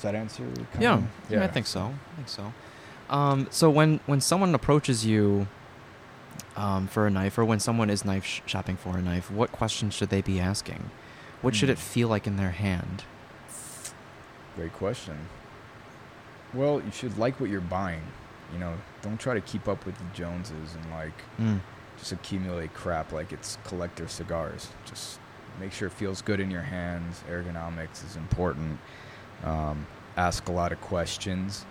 Speaker 2: does that answer? kind
Speaker 1: Yeah,
Speaker 2: of-
Speaker 1: yeah, I think so. I think so. Um, so when when someone approaches you um, for a knife, or when someone is knife sh- shopping for a knife, what questions should they be asking? What should
Speaker 2: Hmm.
Speaker 1: it feel like in their hand?
Speaker 2: Great question. Well, you should like what you're buying. You know, don't try to keep up with the Joneses and like
Speaker 1: Mm.
Speaker 2: just accumulate crap like it's collector cigars. Just make sure it feels good in your hands. Ergonomics is important. Um, ask a lot of questions,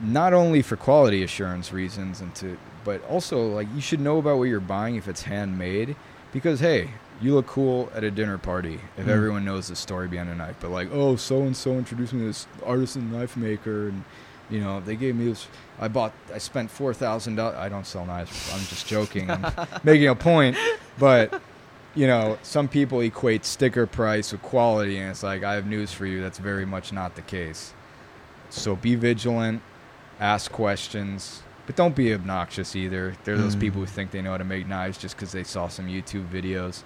Speaker 2: not only for quality assurance reasons and to, but also like you should know about what you're buying if it's handmade, because hey, you look cool at a dinner party if
Speaker 1: Mm.
Speaker 2: everyone knows the story behind a knife. But like, oh, so and so introduced me to this artisan knife maker, and you know they gave me this. I bought. I spent four thousand dollars. I don't sell knives. I'm just joking. I'm making a point, but you know, some people equate sticker price with quality, and it's like I have news for you. That's very much not the case. So be vigilant, ask questions, but don't be obnoxious either. There are those
Speaker 1: Mm.
Speaker 2: people who think they know how to make knives just because they saw some YouTube videos.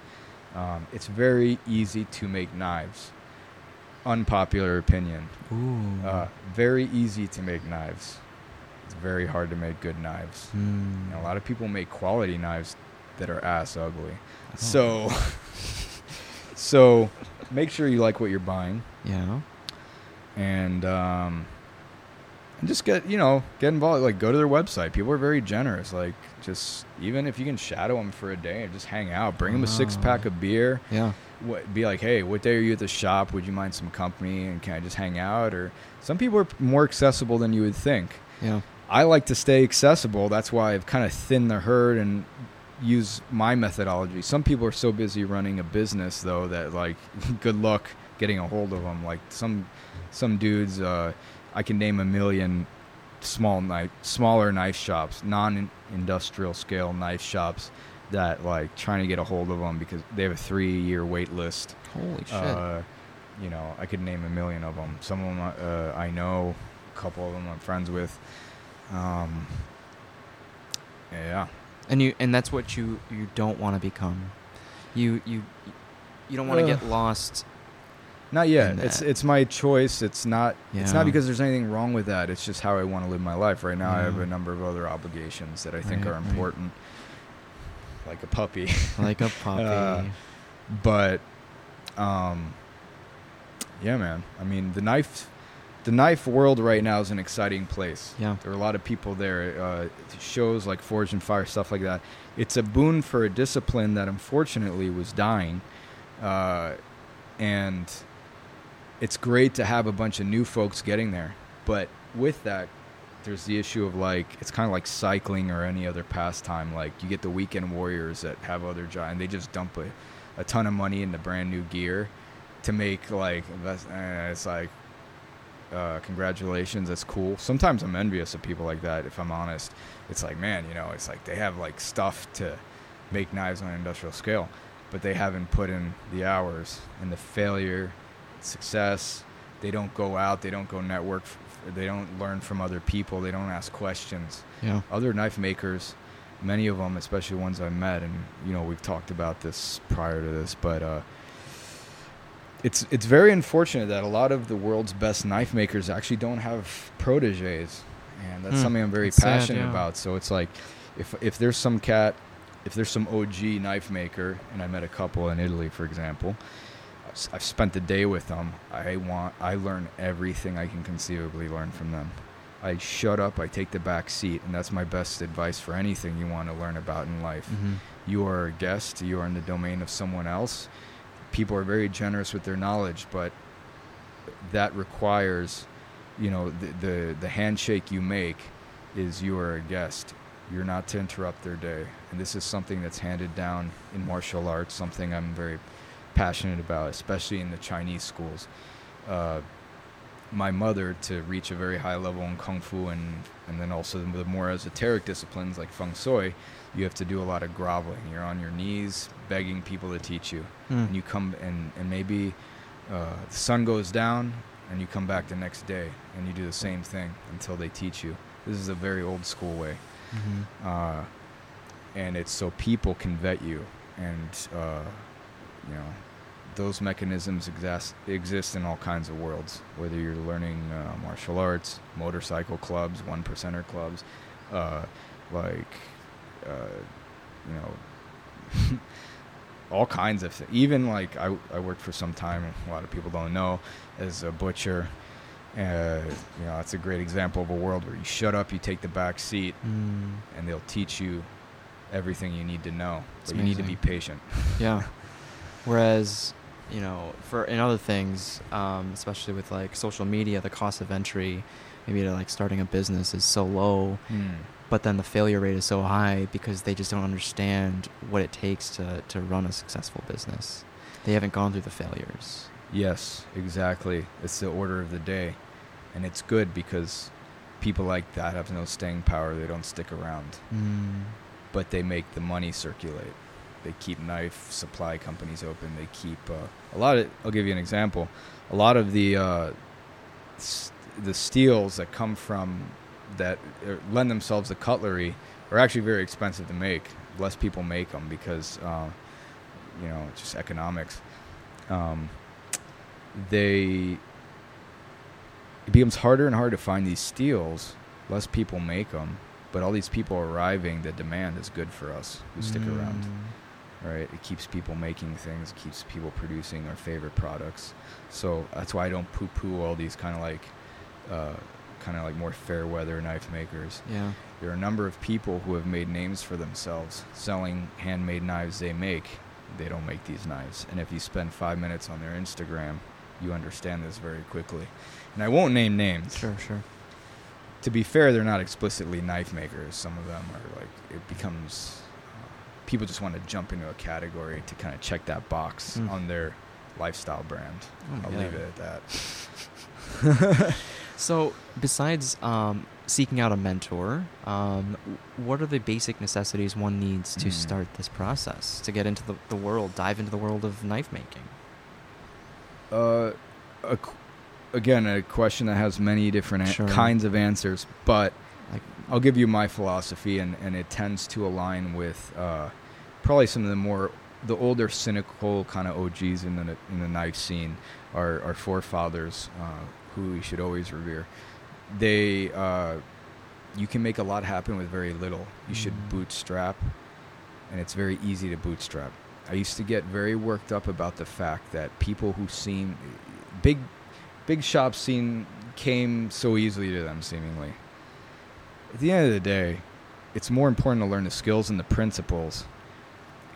Speaker 2: Um, it's very easy to make knives. Unpopular opinion.
Speaker 1: Ooh.
Speaker 2: Uh, very easy to make knives. It's very hard to make good knives.
Speaker 1: Mm.
Speaker 2: A lot of people make quality knives that are ass ugly.
Speaker 1: Oh.
Speaker 2: So, so make sure you like what you're buying,
Speaker 1: Yeah.
Speaker 2: and um, and just get you know get involved. Like go to their website. People are very generous. Like just even if you can shadow them for a day and just hang out, bring them a six pack
Speaker 1: Ah.
Speaker 2: of beer.
Speaker 1: Yeah.
Speaker 2: What, be like, hey, what day are you at the shop? Would you mind some company? And can I just hang out? Or some people are more accessible than you would think.
Speaker 1: Yeah.
Speaker 2: I like to stay accessible. That's why I've kind of thinned the herd and use my methodology. Some people are so busy running a business though that like good luck getting a hold of them. Like some some dudes uh, I can name a million small knife smaller knife shops, non-industrial scale knife shops that like trying to get a hold of them because they have a 3-year wait list.
Speaker 1: Holy shit.
Speaker 2: Uh, you know, I could name a million of them. Some of them uh, I know, a couple of them I'm friends with. Um, yeah,
Speaker 1: and you and that's what you you don't want to become. You you you don't want to get lost.
Speaker 2: not yet. It's it's my choice. It's not.
Speaker 1: yeah.
Speaker 2: It's not because there's anything wrong with that. It's just how I want to live my life. Right now, I have a number of other obligations that I think
Speaker 1: Right,
Speaker 2: are
Speaker 1: right.
Speaker 2: important, like a puppy.
Speaker 1: Like a puppy.
Speaker 2: Uh, but um yeah man i mean the knife the knife world right now is an exciting place.
Speaker 1: Yeah.
Speaker 2: there are a lot of people there uh, shows like Forged in Fire stuff like that. It's a boon for a discipline that unfortunately was dying uh, and it's great to have a bunch of new folks getting there. But with that there's the issue of like it's kind of like cycling or any other pastime. Like you get the weekend warriors that have other jobs and they just dump a, a ton of money into brand new gear to make like eh, it's like uh, congratulations that's cool. Sometimes i'm envious of people like that if i'm honest. It's like man you know it's like they have like stuff to make knives on an industrial scale but they haven't put in the hours and the failure success they don't go out they don't go network they don't learn from other people they don't ask questions.
Speaker 1: Yeah.
Speaker 2: other knife makers many of them especially ones i've met and you know we've talked about this prior to this but uh it's it's very unfortunate that a lot of the world's best knife makers actually don't have proteges and that's
Speaker 1: Hmm.
Speaker 2: something i'm very
Speaker 1: It's sad,
Speaker 2: passionate
Speaker 1: yeah.
Speaker 2: about so it's like if if there's some cat if there's some og knife maker and i met a couple in italy for example I've spent the day with them. I want I learn everything I can conceivably learn from them. I shut up, I take the back seat, and that's my best advice for anything you want to learn about in life.
Speaker 1: hmm
Speaker 2: You are a guest, you are in the domain of someone else. People are very generous with their knowledge, but that requires, you know, the the, the handshake you make is you are a guest. You're not to interrupt their day. And this is something that's handed down in martial arts, something I'm very passionate about, especially in the Chinese schools. Uh, my mother to reach a very high level in kung fu and and then also the more esoteric disciplines like feng shui you have to do a lot of groveling you're on your knees begging people to teach you
Speaker 1: Mm.
Speaker 2: and you come and and maybe uh, the sun goes down and you come back the next day and you do the same thing until they teach you this is a very old school way
Speaker 1: Mhm.
Speaker 2: uh, and it's so people can vet you and uh, you know those mechanisms exist exist in all kinds of worlds whether you're learning uh, martial arts motorcycle clubs one percenter clubs uh, like uh, you know all kinds of th- even like I, I worked for some time a lot of people don't know as a butcher uh, you know that's a great example of a world where you shut up you take the back seat
Speaker 1: Mm.
Speaker 2: and they'll teach you everything you need to know.
Speaker 1: It's
Speaker 2: But you need to be patient.
Speaker 1: Yeah. Whereas, you know, for in other things, um, especially with like social media, the cost of entry, maybe to like starting a business is so low, but then the failure rate is so high because they just don't understand what it takes to, to run a successful business. They haven't gone through the failures.
Speaker 2: Yes, exactly. It's the order of the day. And it's good because people like that have no staying power. They don't stick around.
Speaker 1: Mm.
Speaker 2: But they make the money circulate. They keep knife supply companies open. They keep uh, a lot of. I'll give you an example. A lot of the uh, s- the steels that come from that uh, lend themselves to cutlery are actually very expensive to make. Less people make them because uh, you know it's just economics. Um, they it becomes harder and harder to find these steels. Less people make them, but all these people arriving, the demand is good for us who stick around
Speaker 1: Mm.
Speaker 2: right? It keeps people making things, keeps people producing our favorite products. So that's why I don't poo-poo all these kind of like, uh, kind of like more fair weather knife makers.
Speaker 1: Yeah.
Speaker 2: There are a number of people who have made names for themselves selling handmade knives they make. They don't make these knives, and if you spend five minutes on their Instagram, you understand this very quickly. And I won't name names.
Speaker 1: Sure, sure.
Speaker 2: To be fair, they're not explicitly knife makers. Some of them are like it becomes uh, people just want to jump into a category to kind of check that box
Speaker 1: Mm.
Speaker 2: on their lifestyle brand.
Speaker 1: Oh
Speaker 2: I'll
Speaker 1: God.
Speaker 2: leave it at that.
Speaker 1: So, besides um, seeking out a mentor, um, what are the basic necessities one needs to
Speaker 2: Mm.
Speaker 1: start this process to get into the, the world, dive into the world of knife making?
Speaker 2: Uh, a again, a question that has many different a-
Speaker 1: Sure.
Speaker 2: kinds of answers, but
Speaker 1: Like,
Speaker 2: I'll give you my philosophy, and, and it tends to align with uh, probably some of the more the older cynical kind of OGs in the in the knife scene, our our forefathers, uh, who we should always revere. They uh, you can make a lot happen with very little. You should
Speaker 1: Mm.
Speaker 2: bootstrap, and it's very easy to bootstrap. I used to get very worked up about the fact that people who seem big big shops seem came so easily to them seemingly at the end of the day, it's more important to learn the skills and the principles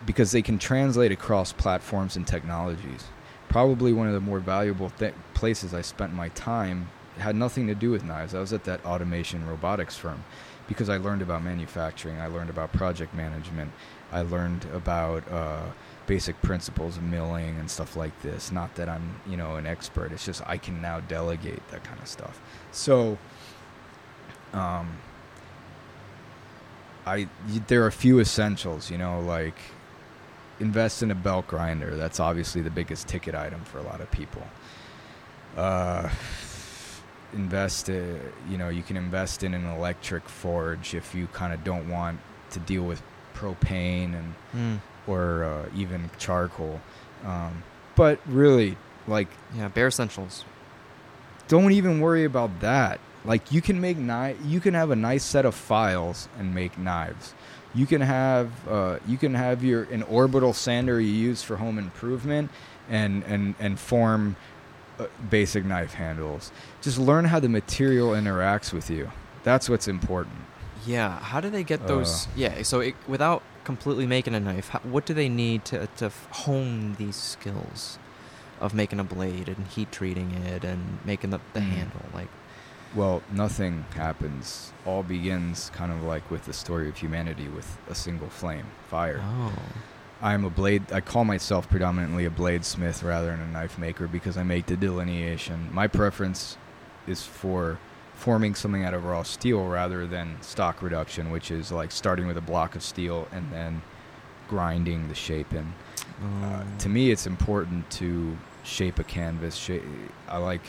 Speaker 2: because they can translate across platforms and technologies. Probably one of the more valuable th- places I spent my time had nothing to do with knives. I was at that automation robotics firm because I learned about manufacturing, I learned about project management, I learned about uh, basic principles of milling and stuff like this. Not that I'm, you know, an expert. It's just I can now delegate that kind of stuff. So, um, I there are a few essentials, you know, like invest in a belt grinder. That's obviously the biggest ticket item for a lot of people. Uh, invest, uh, you know, you can invest in an electric forge if you kind of don't want to deal with propane and
Speaker 1: mm,
Speaker 2: or uh, even charcoal. Um, but really, like
Speaker 1: yeah, bare essentials.
Speaker 2: don't even worry about that. Like you can make knife, you can have a nice set of files and make knives. You can have uh, you can have your an orbital sander you use for home improvement, and and and form uh, basic knife handles. Just learn how the material interacts with you. That's what's important.
Speaker 1: Yeah, how do they get those?
Speaker 2: Uh.
Speaker 1: yeah, so it, without completely making a knife, how, what do they need to, to hone these skills of making a blade and heat treating it and making the, the
Speaker 2: Mm.
Speaker 1: handle? Like,
Speaker 2: Well, nothing happens. All begins kind of like with the story of humanity with a single flame, fire.
Speaker 1: oh,
Speaker 2: I'm a blade. I call myself predominantly a bladesmith rather than a knife maker because I make the delineation. My preference is for forming something out of raw steel rather than stock reduction, which is like starting with a block of steel and then grinding the shape in. Uh, to me, it's important to shape a canvas. Shape, I like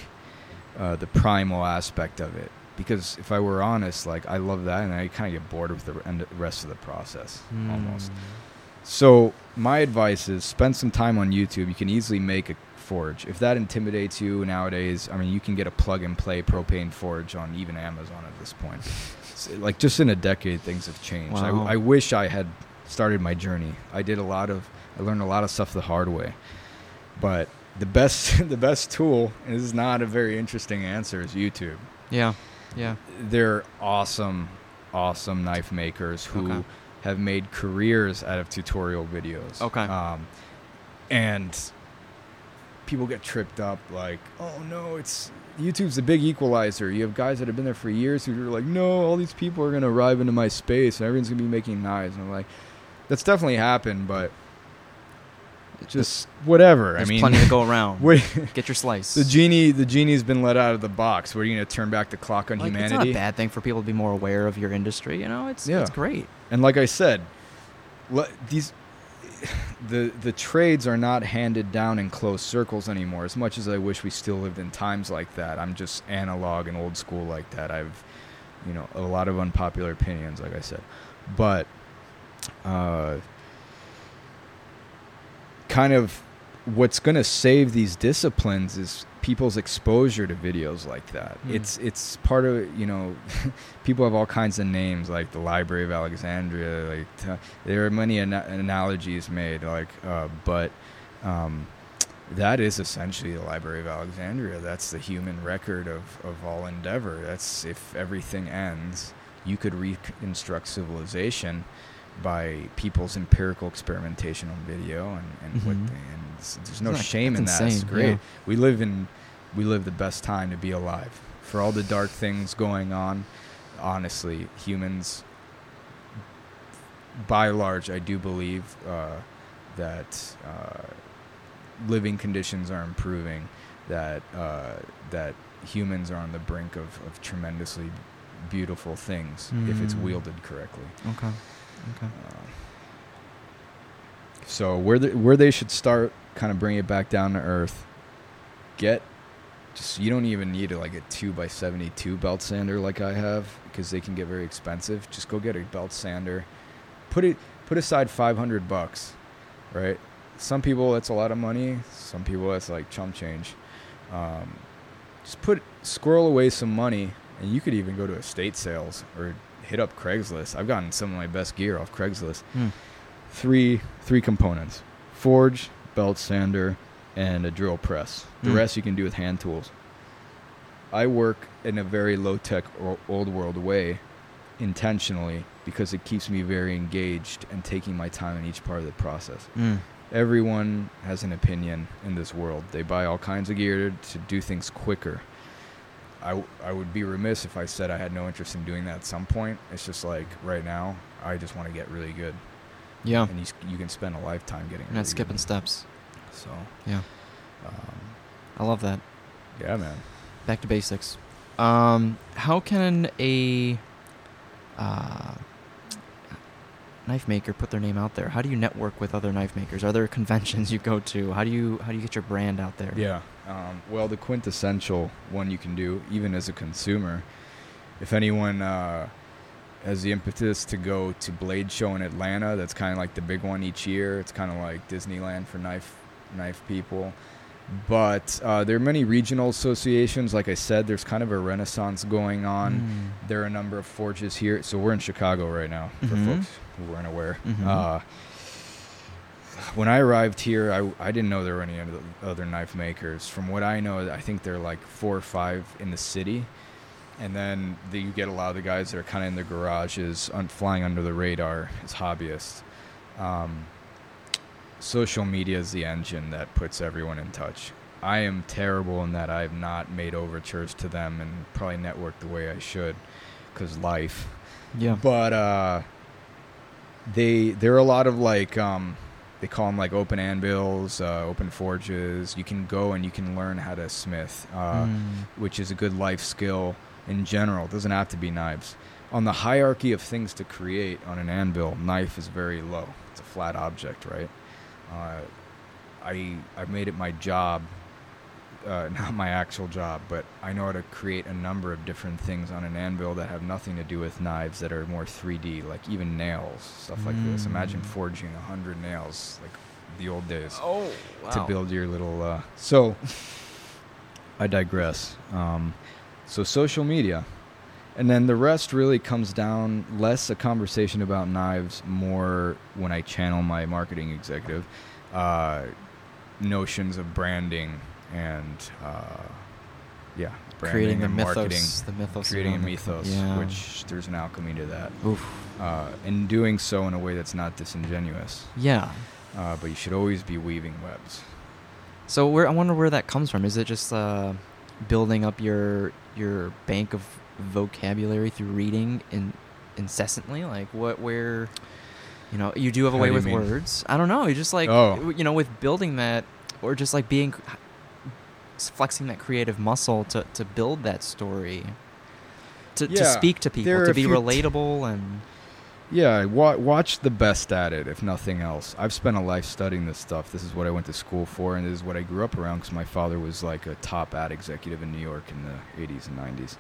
Speaker 2: uh, the primal aspect of it because if I were honest, like I love that, and I kind of get bored with the end- rest of the process almost.
Speaker 1: Mm.
Speaker 2: So my advice is spend some time on YouTube. You can easily make a forge. If that intimidates you nowadays, I mean, you can get a plug and play propane forge on even Amazon at this point. So, like just in a decade, things have changed.
Speaker 1: Wow.
Speaker 2: I, I wish I had started my journey. I did a lot of, I learned a lot of stuff the hard way. But the best, the best tool, and this is not a very interesting answer, is YouTube
Speaker 1: Yeah. Yeah.
Speaker 2: they're awesome, awesome knife makers who
Speaker 1: Okay.
Speaker 2: have made careers out of tutorial videos.
Speaker 1: Okay.
Speaker 2: Um, and people get tripped up like, oh no, it's YouTube's a big equalizer. You have guys that have been there for years who are like, no, all these people are gonna arrive into my space and everyone's gonna be making knives. And I'm like, that's definitely happened, but just whatever.
Speaker 1: There's
Speaker 2: I mean,
Speaker 1: plenty to go around. Get your slice.
Speaker 2: the genie, the genie's been let out of the box. What are you gonna turn back the clock on
Speaker 1: like,
Speaker 2: humanity?
Speaker 1: It's not a bad thing for people to be more aware of your industry. You know, it's
Speaker 2: Yeah.
Speaker 1: it's great.
Speaker 2: And like I said, le- these the the trades are not handed down in closed circles anymore. As much as I wish we still lived in times like that, I'm just analog and old school like that. I've you know a lot of unpopular opinions, like I said, but uh, kind of what's going to save these disciplines is people's exposure to videos like that.
Speaker 1: Hmm.
Speaker 2: It's it's part of you know people have all kinds of names like the Library of Alexandria. Like t- there are many ana- analogies made, like uh, but um, that is essentially the Library of Alexandria. That's the human record of of all endeavor. That's if everything ends, you could reconstruct civilization by people's empirical experimentation on video and, and what
Speaker 1: Mhm.
Speaker 2: they, and there's no shame in that. It's great.
Speaker 1: yeah.
Speaker 2: We live in we live the best time to be alive. For all the dark things going on, honestly, humans by and large I do believe uh, that uh, living conditions are improving, that uh, that humans are on the brink of, of tremendously beautiful things if it's
Speaker 1: Mm.
Speaker 2: wielded correctly.
Speaker 1: Okay. Okay.
Speaker 2: Uh, so where the, where they should start, kind of bring it back down to earth. Get just you don't even need a, like a two by seventy two belt sander like I have because they can get very expensive. Just go get a belt sander. Put it put aside five hundred bucks, right? Some people that's a lot of money. Some people that's like chump change. Um, just put squirrel away some money, and you could even go to estate sales or hit up Craigslist. I've gotten some of my best gear off Craigslist.
Speaker 1: Hmm.
Speaker 2: Three three components: forge, belt sander, and a drill press. The
Speaker 1: Hmm.
Speaker 2: rest you can do with hand tools. I work in a very low tech old world way intentionally because it keeps me very engaged and taking my time in each part of the process.
Speaker 1: Mm.
Speaker 2: Everyone has an opinion in this world. They buy all kinds of gear to do things quicker. I, I would be remiss if I said I had no interest in doing that at some point. It's just like right now, I just want to get really good.
Speaker 1: Yeah.
Speaker 2: And you, you can spend a lifetime getting
Speaker 1: You're not skipping
Speaker 2: good.
Speaker 1: steps.
Speaker 2: So,
Speaker 1: Yeah.
Speaker 2: um,
Speaker 1: I love that.
Speaker 2: yeah, man.
Speaker 1: Back to basics. Um, how can a uh, knife maker put their name out there? How do you network with other knife makers? Are there conventions you go to? How do you how do you get your brand out there?
Speaker 2: Yeah. Um, well, the quintessential one you can do, even as a consumer, if anyone uh, has the impetus to go to Blade Show in Atlanta, that's kind of like the big one each year. It's kind of like Disneyland for knife knife people. But uh, there are many regional associations. Like I said, there's kind of a renaissance going on.
Speaker 1: Mm.
Speaker 2: There are a number of forges here. So we're in Chicago right now, for
Speaker 1: Mhm.
Speaker 2: folks who weren't aware.
Speaker 1: Mhm.
Speaker 2: Uh, when I arrived here, I, I didn't know there were any other- knife makers. From what I know, I think there are like four or five in the city. And then the, you get a lot of the guys that are kind of in their garages, flying under the radar as hobbyists. Um, social media is the engine that puts everyone in touch. I am terrible in that I have not made overtures to them and probably networked the way I should because life
Speaker 1: Yeah.
Speaker 2: but uh they there are a lot of like um they call them like open anvils, uh, open forges. You can go and you can learn how to smith, uh,
Speaker 1: Mm.
Speaker 2: which is a good life skill in general. It doesn't have to be knives. On the hierarchy of things to create on an anvil, knife is very low. It's a flat object, right? Uh, I I made it my job, uh, not my actual job, but I know how to create a number of different things on an anvil that have nothing to do with knives that are more 3D, like even nails, stuff like this. Imagine
Speaker 1: Mm.
Speaker 2: forging a hundred nails, like the old days
Speaker 1: Oh,
Speaker 2: to build your little. Uh, so, I digress. Um, so social media, and then the rest really comes down less a conversation about knives, more when I channel my marketing executive, uh, notions of branding and uh, yeah,
Speaker 1: creating the mythos, the mythos,
Speaker 2: creating a mythos,
Speaker 1: Yeah.
Speaker 2: which there's an alchemy to that,
Speaker 1: Oof.
Speaker 2: uh, and doing so in a way that's not disingenuous.
Speaker 1: Yeah.
Speaker 2: Uh, but you should always be weaving webs.
Speaker 1: So where I wonder where that comes from. Is it just uh, building up your your bank of vocabulary through reading in incessantly? Like what where you know you do have a
Speaker 2: How
Speaker 1: way with
Speaker 2: mean?
Speaker 1: words. I don't know. You just like
Speaker 2: Oh.
Speaker 1: you know with building that or just like being flexing that creative muscle to to build that story. To, to speak to people, to be
Speaker 2: few t-
Speaker 1: relatable and
Speaker 2: Yeah, wa- watch the best at it, if nothing else. I've spent a life studying this stuff. This is what I went to school for, and this is what I grew up around because my father was like a top ad executive in New York in the 80s and 90s.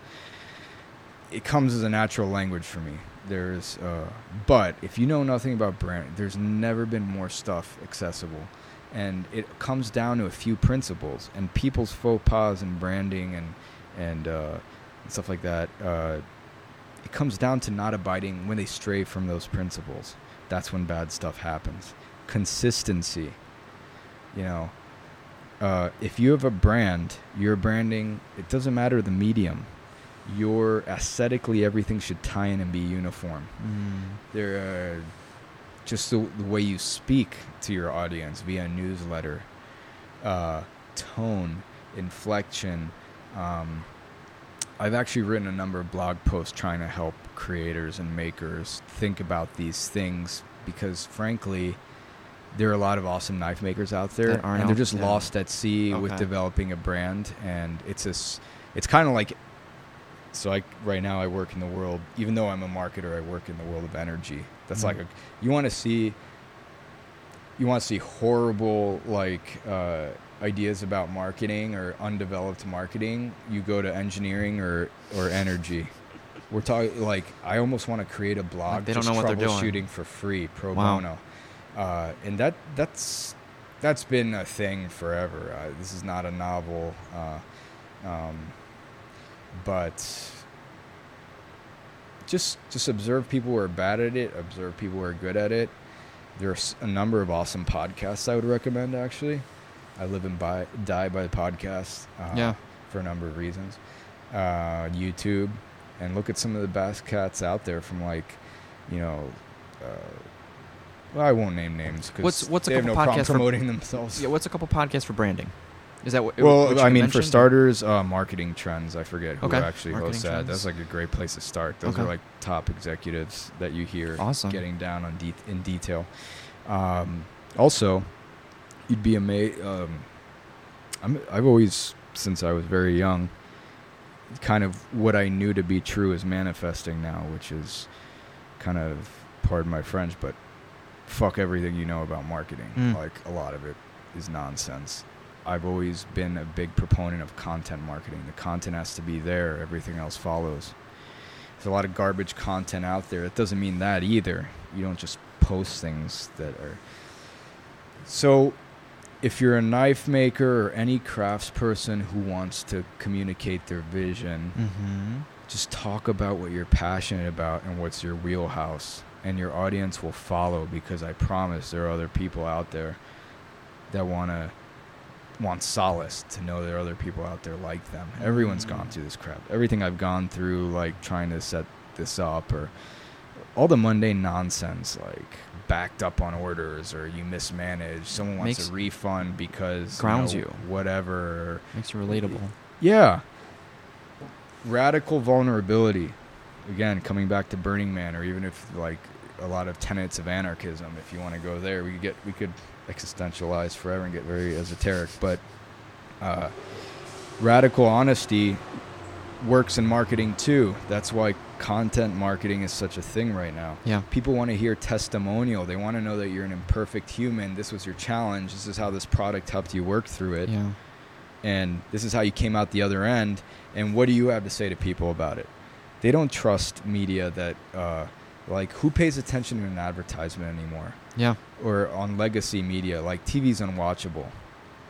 Speaker 2: It comes as a natural language for me. There's, uh, but if you know nothing about brand, there's never been more stuff accessible, and it comes down to a few principles and people's faux pas and branding and and, uh, and stuff like that. Uh, it comes down to not abiding when they stray from those principles. That's when bad stuff happens. Consistency. You know, uh, if you have a brand, your branding, it doesn't matter the medium. Your aesthetically, everything should tie in and be uniform.
Speaker 1: mm,
Speaker 2: There, uh, just the, the way you speak to your audience via newsletter, uh, tone, inflection. Um, I've actually written a number of blog posts trying to help creators and makers think about these things because, frankly, there are a lot of awesome knife makers out there, and they're just
Speaker 1: yeah.
Speaker 2: lost at sea with developing a brand. And it's this, it's kind of like so I right now I work in the world even though I'm a marketer I work in the world of energy. That's
Speaker 1: Mhm.
Speaker 2: like a you want to see you want to see horrible like uh, ideas about marketing or undeveloped marketing, you go to engineering or or energy. We're talking like I almost want to create a blog
Speaker 1: Like, they don't
Speaker 2: just
Speaker 1: know what they're doing.
Speaker 2: troubleshooting for free pro
Speaker 1: Wow.
Speaker 2: bono. Uh, and that that's that's been a thing forever. Uh, this is not a novel uh, um, but just just observe people who are bad at it observe people who are good at it there's a number of awesome podcasts i would recommend actually i live and buy, die by the podcast uh,
Speaker 1: Yeah.
Speaker 2: for a number of reasons uh, youtube and look at some of the best cats out there from like you know uh, well, I won't name names because
Speaker 1: What's- what's a
Speaker 2: they have no problem
Speaker 1: podcasts for-
Speaker 2: promoting themselves.
Speaker 1: yeah. What's a couple podcasts for branding? Is that what?
Speaker 2: Well, I mean, for starters, uh, marketing trends. I forget who
Speaker 1: Okay.
Speaker 2: actually
Speaker 1: Marketing
Speaker 2: hosts that. That's like a great place to start. Those
Speaker 1: Okay.
Speaker 2: are like top executives that you hear
Speaker 1: Awesome.
Speaker 2: getting down on de- in detail. Um, also, you'd be amazed. Um, I'm, I've always, since I was very young, kind of what I knew to be true is manifesting now, which is kind of, pardon my French, but fuck everything you know about marketing.
Speaker 1: Mm.
Speaker 2: Like a lot of it is nonsense. I've always been a big proponent of content marketing. The content has to be there, everything else follows. There's a lot of garbage content out there. It doesn't mean that either. You don't just post things that are. So, if you're a knife maker or any craftsperson who wants to communicate their vision,
Speaker 1: Mm-hmm.
Speaker 2: just talk about what you're passionate about and what's your wheelhouse and your audience will follow because i promise there are other people out there that want to want solace to know there are other people out there like them everyone's
Speaker 1: Mm.
Speaker 2: gone through this crap everything i've gone through like trying to set this up or all the mundane nonsense like backed up on orders or you mismanaged someone wants
Speaker 1: Makes-
Speaker 2: a refund because
Speaker 1: Grounds
Speaker 2: know,
Speaker 1: you.
Speaker 2: whatever
Speaker 1: Makes you relatable.
Speaker 2: yeah. Radical vulnerability. Again, coming back to Burning Man, or even if like a lot of tenets of anarchism. If you want to go there, we could get we could existentialize forever and get very esoteric. But uh, radical honesty works in marketing too. That's why content marketing is such a thing right now.
Speaker 1: Yeah.
Speaker 2: People want to hear testimonial. They want to know that you're an imperfect human. This was your challenge. This is how this product helped you work through it.
Speaker 1: Yeah.
Speaker 2: And this is how you came out the other end. And what do you have to say to people about it? They don't trust media that, uh, like, who pays attention to an advertisement anymore?
Speaker 1: Yeah.
Speaker 2: Or on legacy media, like, TV's unwatchable.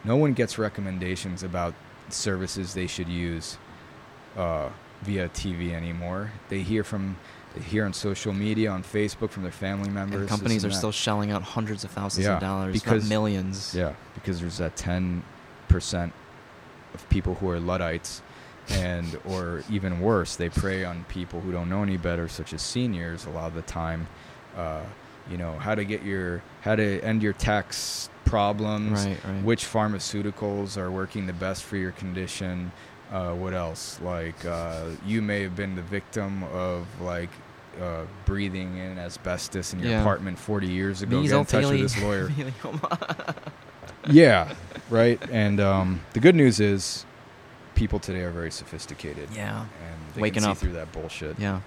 Speaker 2: No one gets recommendations about services they should use uh, via TV anymore. They hear from they hear on social media, on Facebook, from their family members.
Speaker 1: And companies are
Speaker 2: that.
Speaker 1: still shelling out hundreds of thousands
Speaker 2: Yeah,
Speaker 1: of dollars,
Speaker 2: because-
Speaker 1: millions.
Speaker 2: Yeah, because there's that ten percent of people who are luddites, and or even worse, they prey on people who don't know any better, such as seniors. A lot of the time, uh, you know, how to get your how to end your tax problems.
Speaker 1: Right, right.
Speaker 2: Which pharmaceuticals are working the best for your condition? Uh, what else? Like uh, you may have been the victim of like. Uh, breathing in asbestos in your
Speaker 1: Yeah.
Speaker 2: apartment 40 years ago. Get in touch with this lawyer. Yeah, right. And um, the good news is, people today are very sophisticated.
Speaker 1: yeah.
Speaker 2: and they
Speaker 1: Waking up.
Speaker 2: through that bullshit.
Speaker 1: Yeah.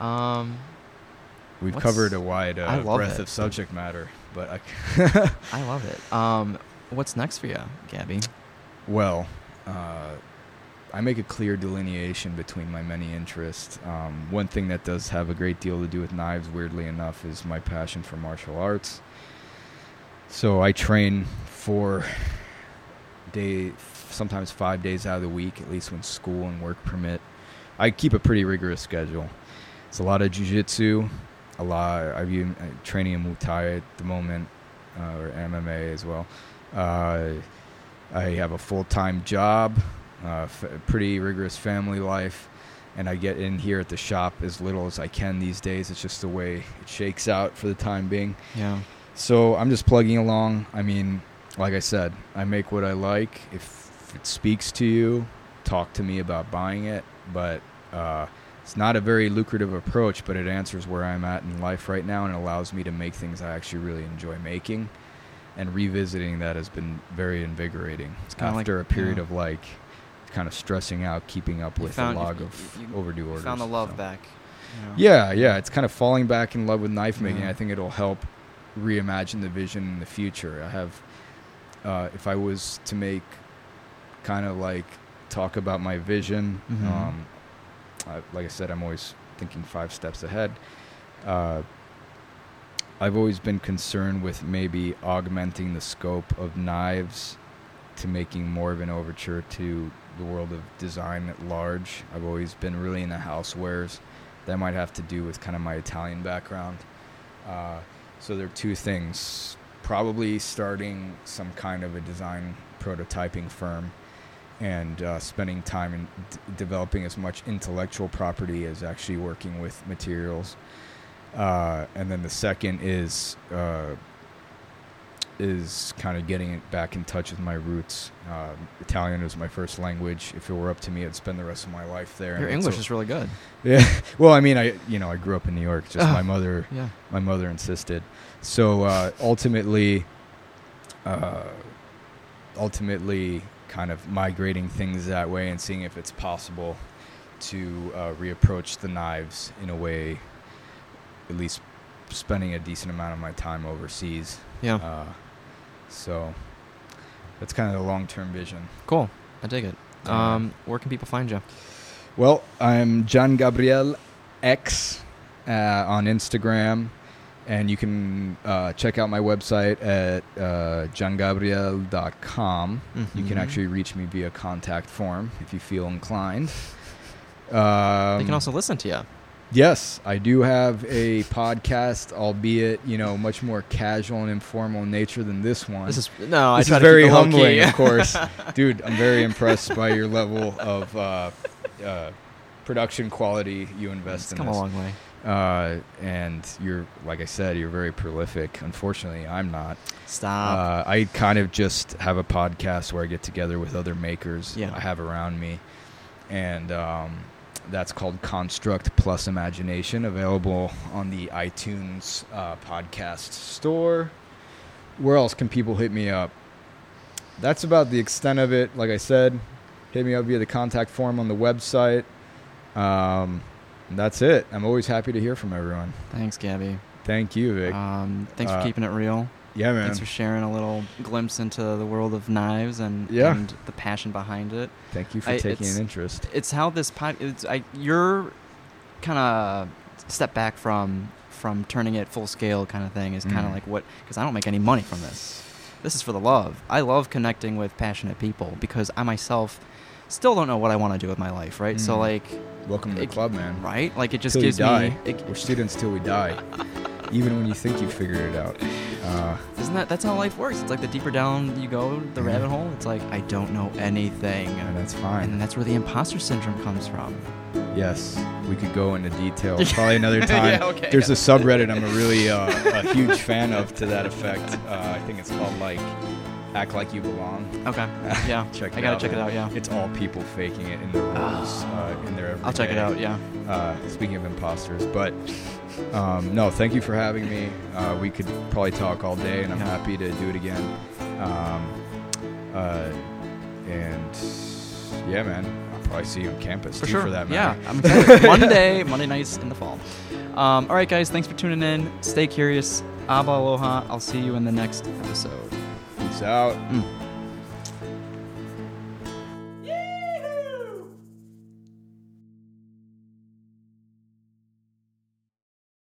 Speaker 1: Um,
Speaker 2: We've
Speaker 1: What's-
Speaker 2: covered a wide uh, breadth
Speaker 1: it.
Speaker 2: of subject matter, but I
Speaker 1: I love it. Um, what's next for you, Gabby?
Speaker 2: well, uh, I make a clear delineation between my many interests. Um, one thing that does have a great deal to do with knives, weirdly enough, is my passion for martial arts. So I train for day, sometimes five days out of the week, at least when school and work permit. I keep a pretty rigorous schedule. It's a lot of jujitsu, a lot. I've been uh, training in Muay Thai at the moment, uh, or MMA as well. Uh, I have a full time job, uh, f- pretty rigorous family life, and I get in here at the shop as little as I can these days. It's just the way it shakes out for the time being.
Speaker 1: Yeah.
Speaker 2: So I'm just plugging along. I mean, like I said, I make what I like. If it speaks to you, talk to me about buying it. But uh, it's not a very lucrative approach, but it answers where I'm at in life right now and allows me to make things I actually really enjoy making. And revisiting that has been very invigorating
Speaker 1: kinda like-
Speaker 2: after a period
Speaker 1: yeah.
Speaker 2: of like kind of stressing out, keeping up with
Speaker 1: found-
Speaker 2: a log of
Speaker 1: you-
Speaker 2: overdue
Speaker 1: You
Speaker 2: orders.
Speaker 1: found the love
Speaker 2: so.
Speaker 1: back. you know?
Speaker 2: Yeah, yeah. It's kind of falling back in love with knife making.
Speaker 1: Yeah.
Speaker 2: I think it'll help reimagine the vision in the future. I have, uh, if I was to make kind of like talk about my vision,
Speaker 1: Mhm.
Speaker 2: um, I, like I said, I'm always thinking five steps ahead. Uh, I've always been concerned with maybe augmenting the scope of knives to making more of an overture to the world of design at large. I've always been really into housewares. That might have to do with kind of my Italian background. Uh, so there are two things. Probably starting some kind of a design prototyping firm and uh, spending time in d- developing as much intellectual property as actually working with materials. Uh, and then the second is uh, is kind of getting it back in touch with my roots. Uh, Italian was my first language. If it were up to me, I'd spend the rest of my life there.
Speaker 1: Your English is really good.
Speaker 2: yeah. Well, I mean, I you know I grew up in New York. Just my mother
Speaker 1: Yeah.
Speaker 2: my mother insisted. So uh, ultimately, uh, ultimately, kind of migrating things that way and seeing if it's possible to uh, reapproach the knives in a way, at least spending a decent amount of my time overseas.
Speaker 1: Yeah.
Speaker 2: Uh, so that's kind of the long-term vision.
Speaker 1: cool. I dig it. Um, where can people find you?
Speaker 2: Well, I'm John Gabriel X uh, on Instagram, and you can uh, check out my website at uh, johngabriel.com. You can
Speaker 1: Mhm.
Speaker 2: actually reach me via contact form if you feel inclined.
Speaker 1: They
Speaker 2: Um,
Speaker 1: can also listen to you.
Speaker 2: Yes, I do have a podcast, albeit you know much more casual and informal in nature than this one.
Speaker 1: This is no.
Speaker 2: This
Speaker 1: I
Speaker 2: is very humbling, of course, dude. I'm very impressed by your level of uh, uh, production quality you invest
Speaker 1: it's
Speaker 2: in
Speaker 1: come a long way.
Speaker 2: Uh, and you're, like I said, you're very prolific. Unfortunately, I'm not.
Speaker 1: Stop.
Speaker 2: Uh, I kind of just have a podcast where I get together with other makers
Speaker 1: Yeah.
Speaker 2: I have around me, and um, that's called Construct Plus Imagination, available on the iTunes uh, podcast store. Where else can people hit me up? That's about the extent of it. Like I said, hit me up via the contact form on the website. Um, that's it. I'm always happy to hear from everyone.
Speaker 1: Thanks, Gabby.
Speaker 2: Thank you, Vic.
Speaker 1: Um, thanks
Speaker 2: Uh,
Speaker 1: for keeping it real.
Speaker 2: yeah, man.
Speaker 1: Thanks for sharing a little glimpse into the world of knives and,
Speaker 2: Yeah.
Speaker 1: and the passion behind it.
Speaker 2: Thank you for
Speaker 1: I-
Speaker 2: taking an interest.
Speaker 1: It's how this pod. It's I. You're kind of step back from from turning it full scale kind of thing is kind of
Speaker 2: Mm.
Speaker 1: like what because I don't make any money from this. This is for the love. I love connecting with passionate people because I myself still don't know what I want to do with my life. Right. So
Speaker 2: Mm.
Speaker 1: like
Speaker 2: Welcome to the
Speaker 1: it-
Speaker 2: club, man.
Speaker 1: right like it just
Speaker 2: Till you
Speaker 1: gives
Speaker 2: die.
Speaker 1: me. It,
Speaker 2: We're students till we die. Even when you think you figured it out. Uh,
Speaker 1: Isn't that that's how life works? It's like the deeper down you go, the
Speaker 2: Yeah.
Speaker 1: rabbit hole. It's like I don't know anything,
Speaker 2: and that's fine.
Speaker 1: and that's where the imposter syndrome comes from.
Speaker 2: Yes, we could go into detail probably another time.
Speaker 1: Yeah, okay.
Speaker 2: There's a subreddit I'm a really uh, a huge fan of to that effect. Uh, I think it's called like "Act Like You Belong."
Speaker 1: Okay, yeah,
Speaker 2: check.
Speaker 1: I gotta
Speaker 2: out,
Speaker 1: check it out. Yeah,
Speaker 2: It's all people faking it in their roles, uh, in their.
Speaker 1: I'll check it out. Yeah,
Speaker 2: Uh, speaking of imposters, but um, no, thank you for having me. Uh, we could probably talk all day, and I'm
Speaker 1: Yeah.
Speaker 2: happy to do it again. Um, uh, and yeah, man, I'll probably see you on campus
Speaker 1: for
Speaker 2: too,
Speaker 1: sure.
Speaker 2: for that
Speaker 1: yeah. I'm excited. Monday, Monday nights in the fall. Um, all right, guys, thanks for tuning in. Stay curious. Abba aloha. I'll see you in the next episode.
Speaker 2: Peace out.
Speaker 1: Mm.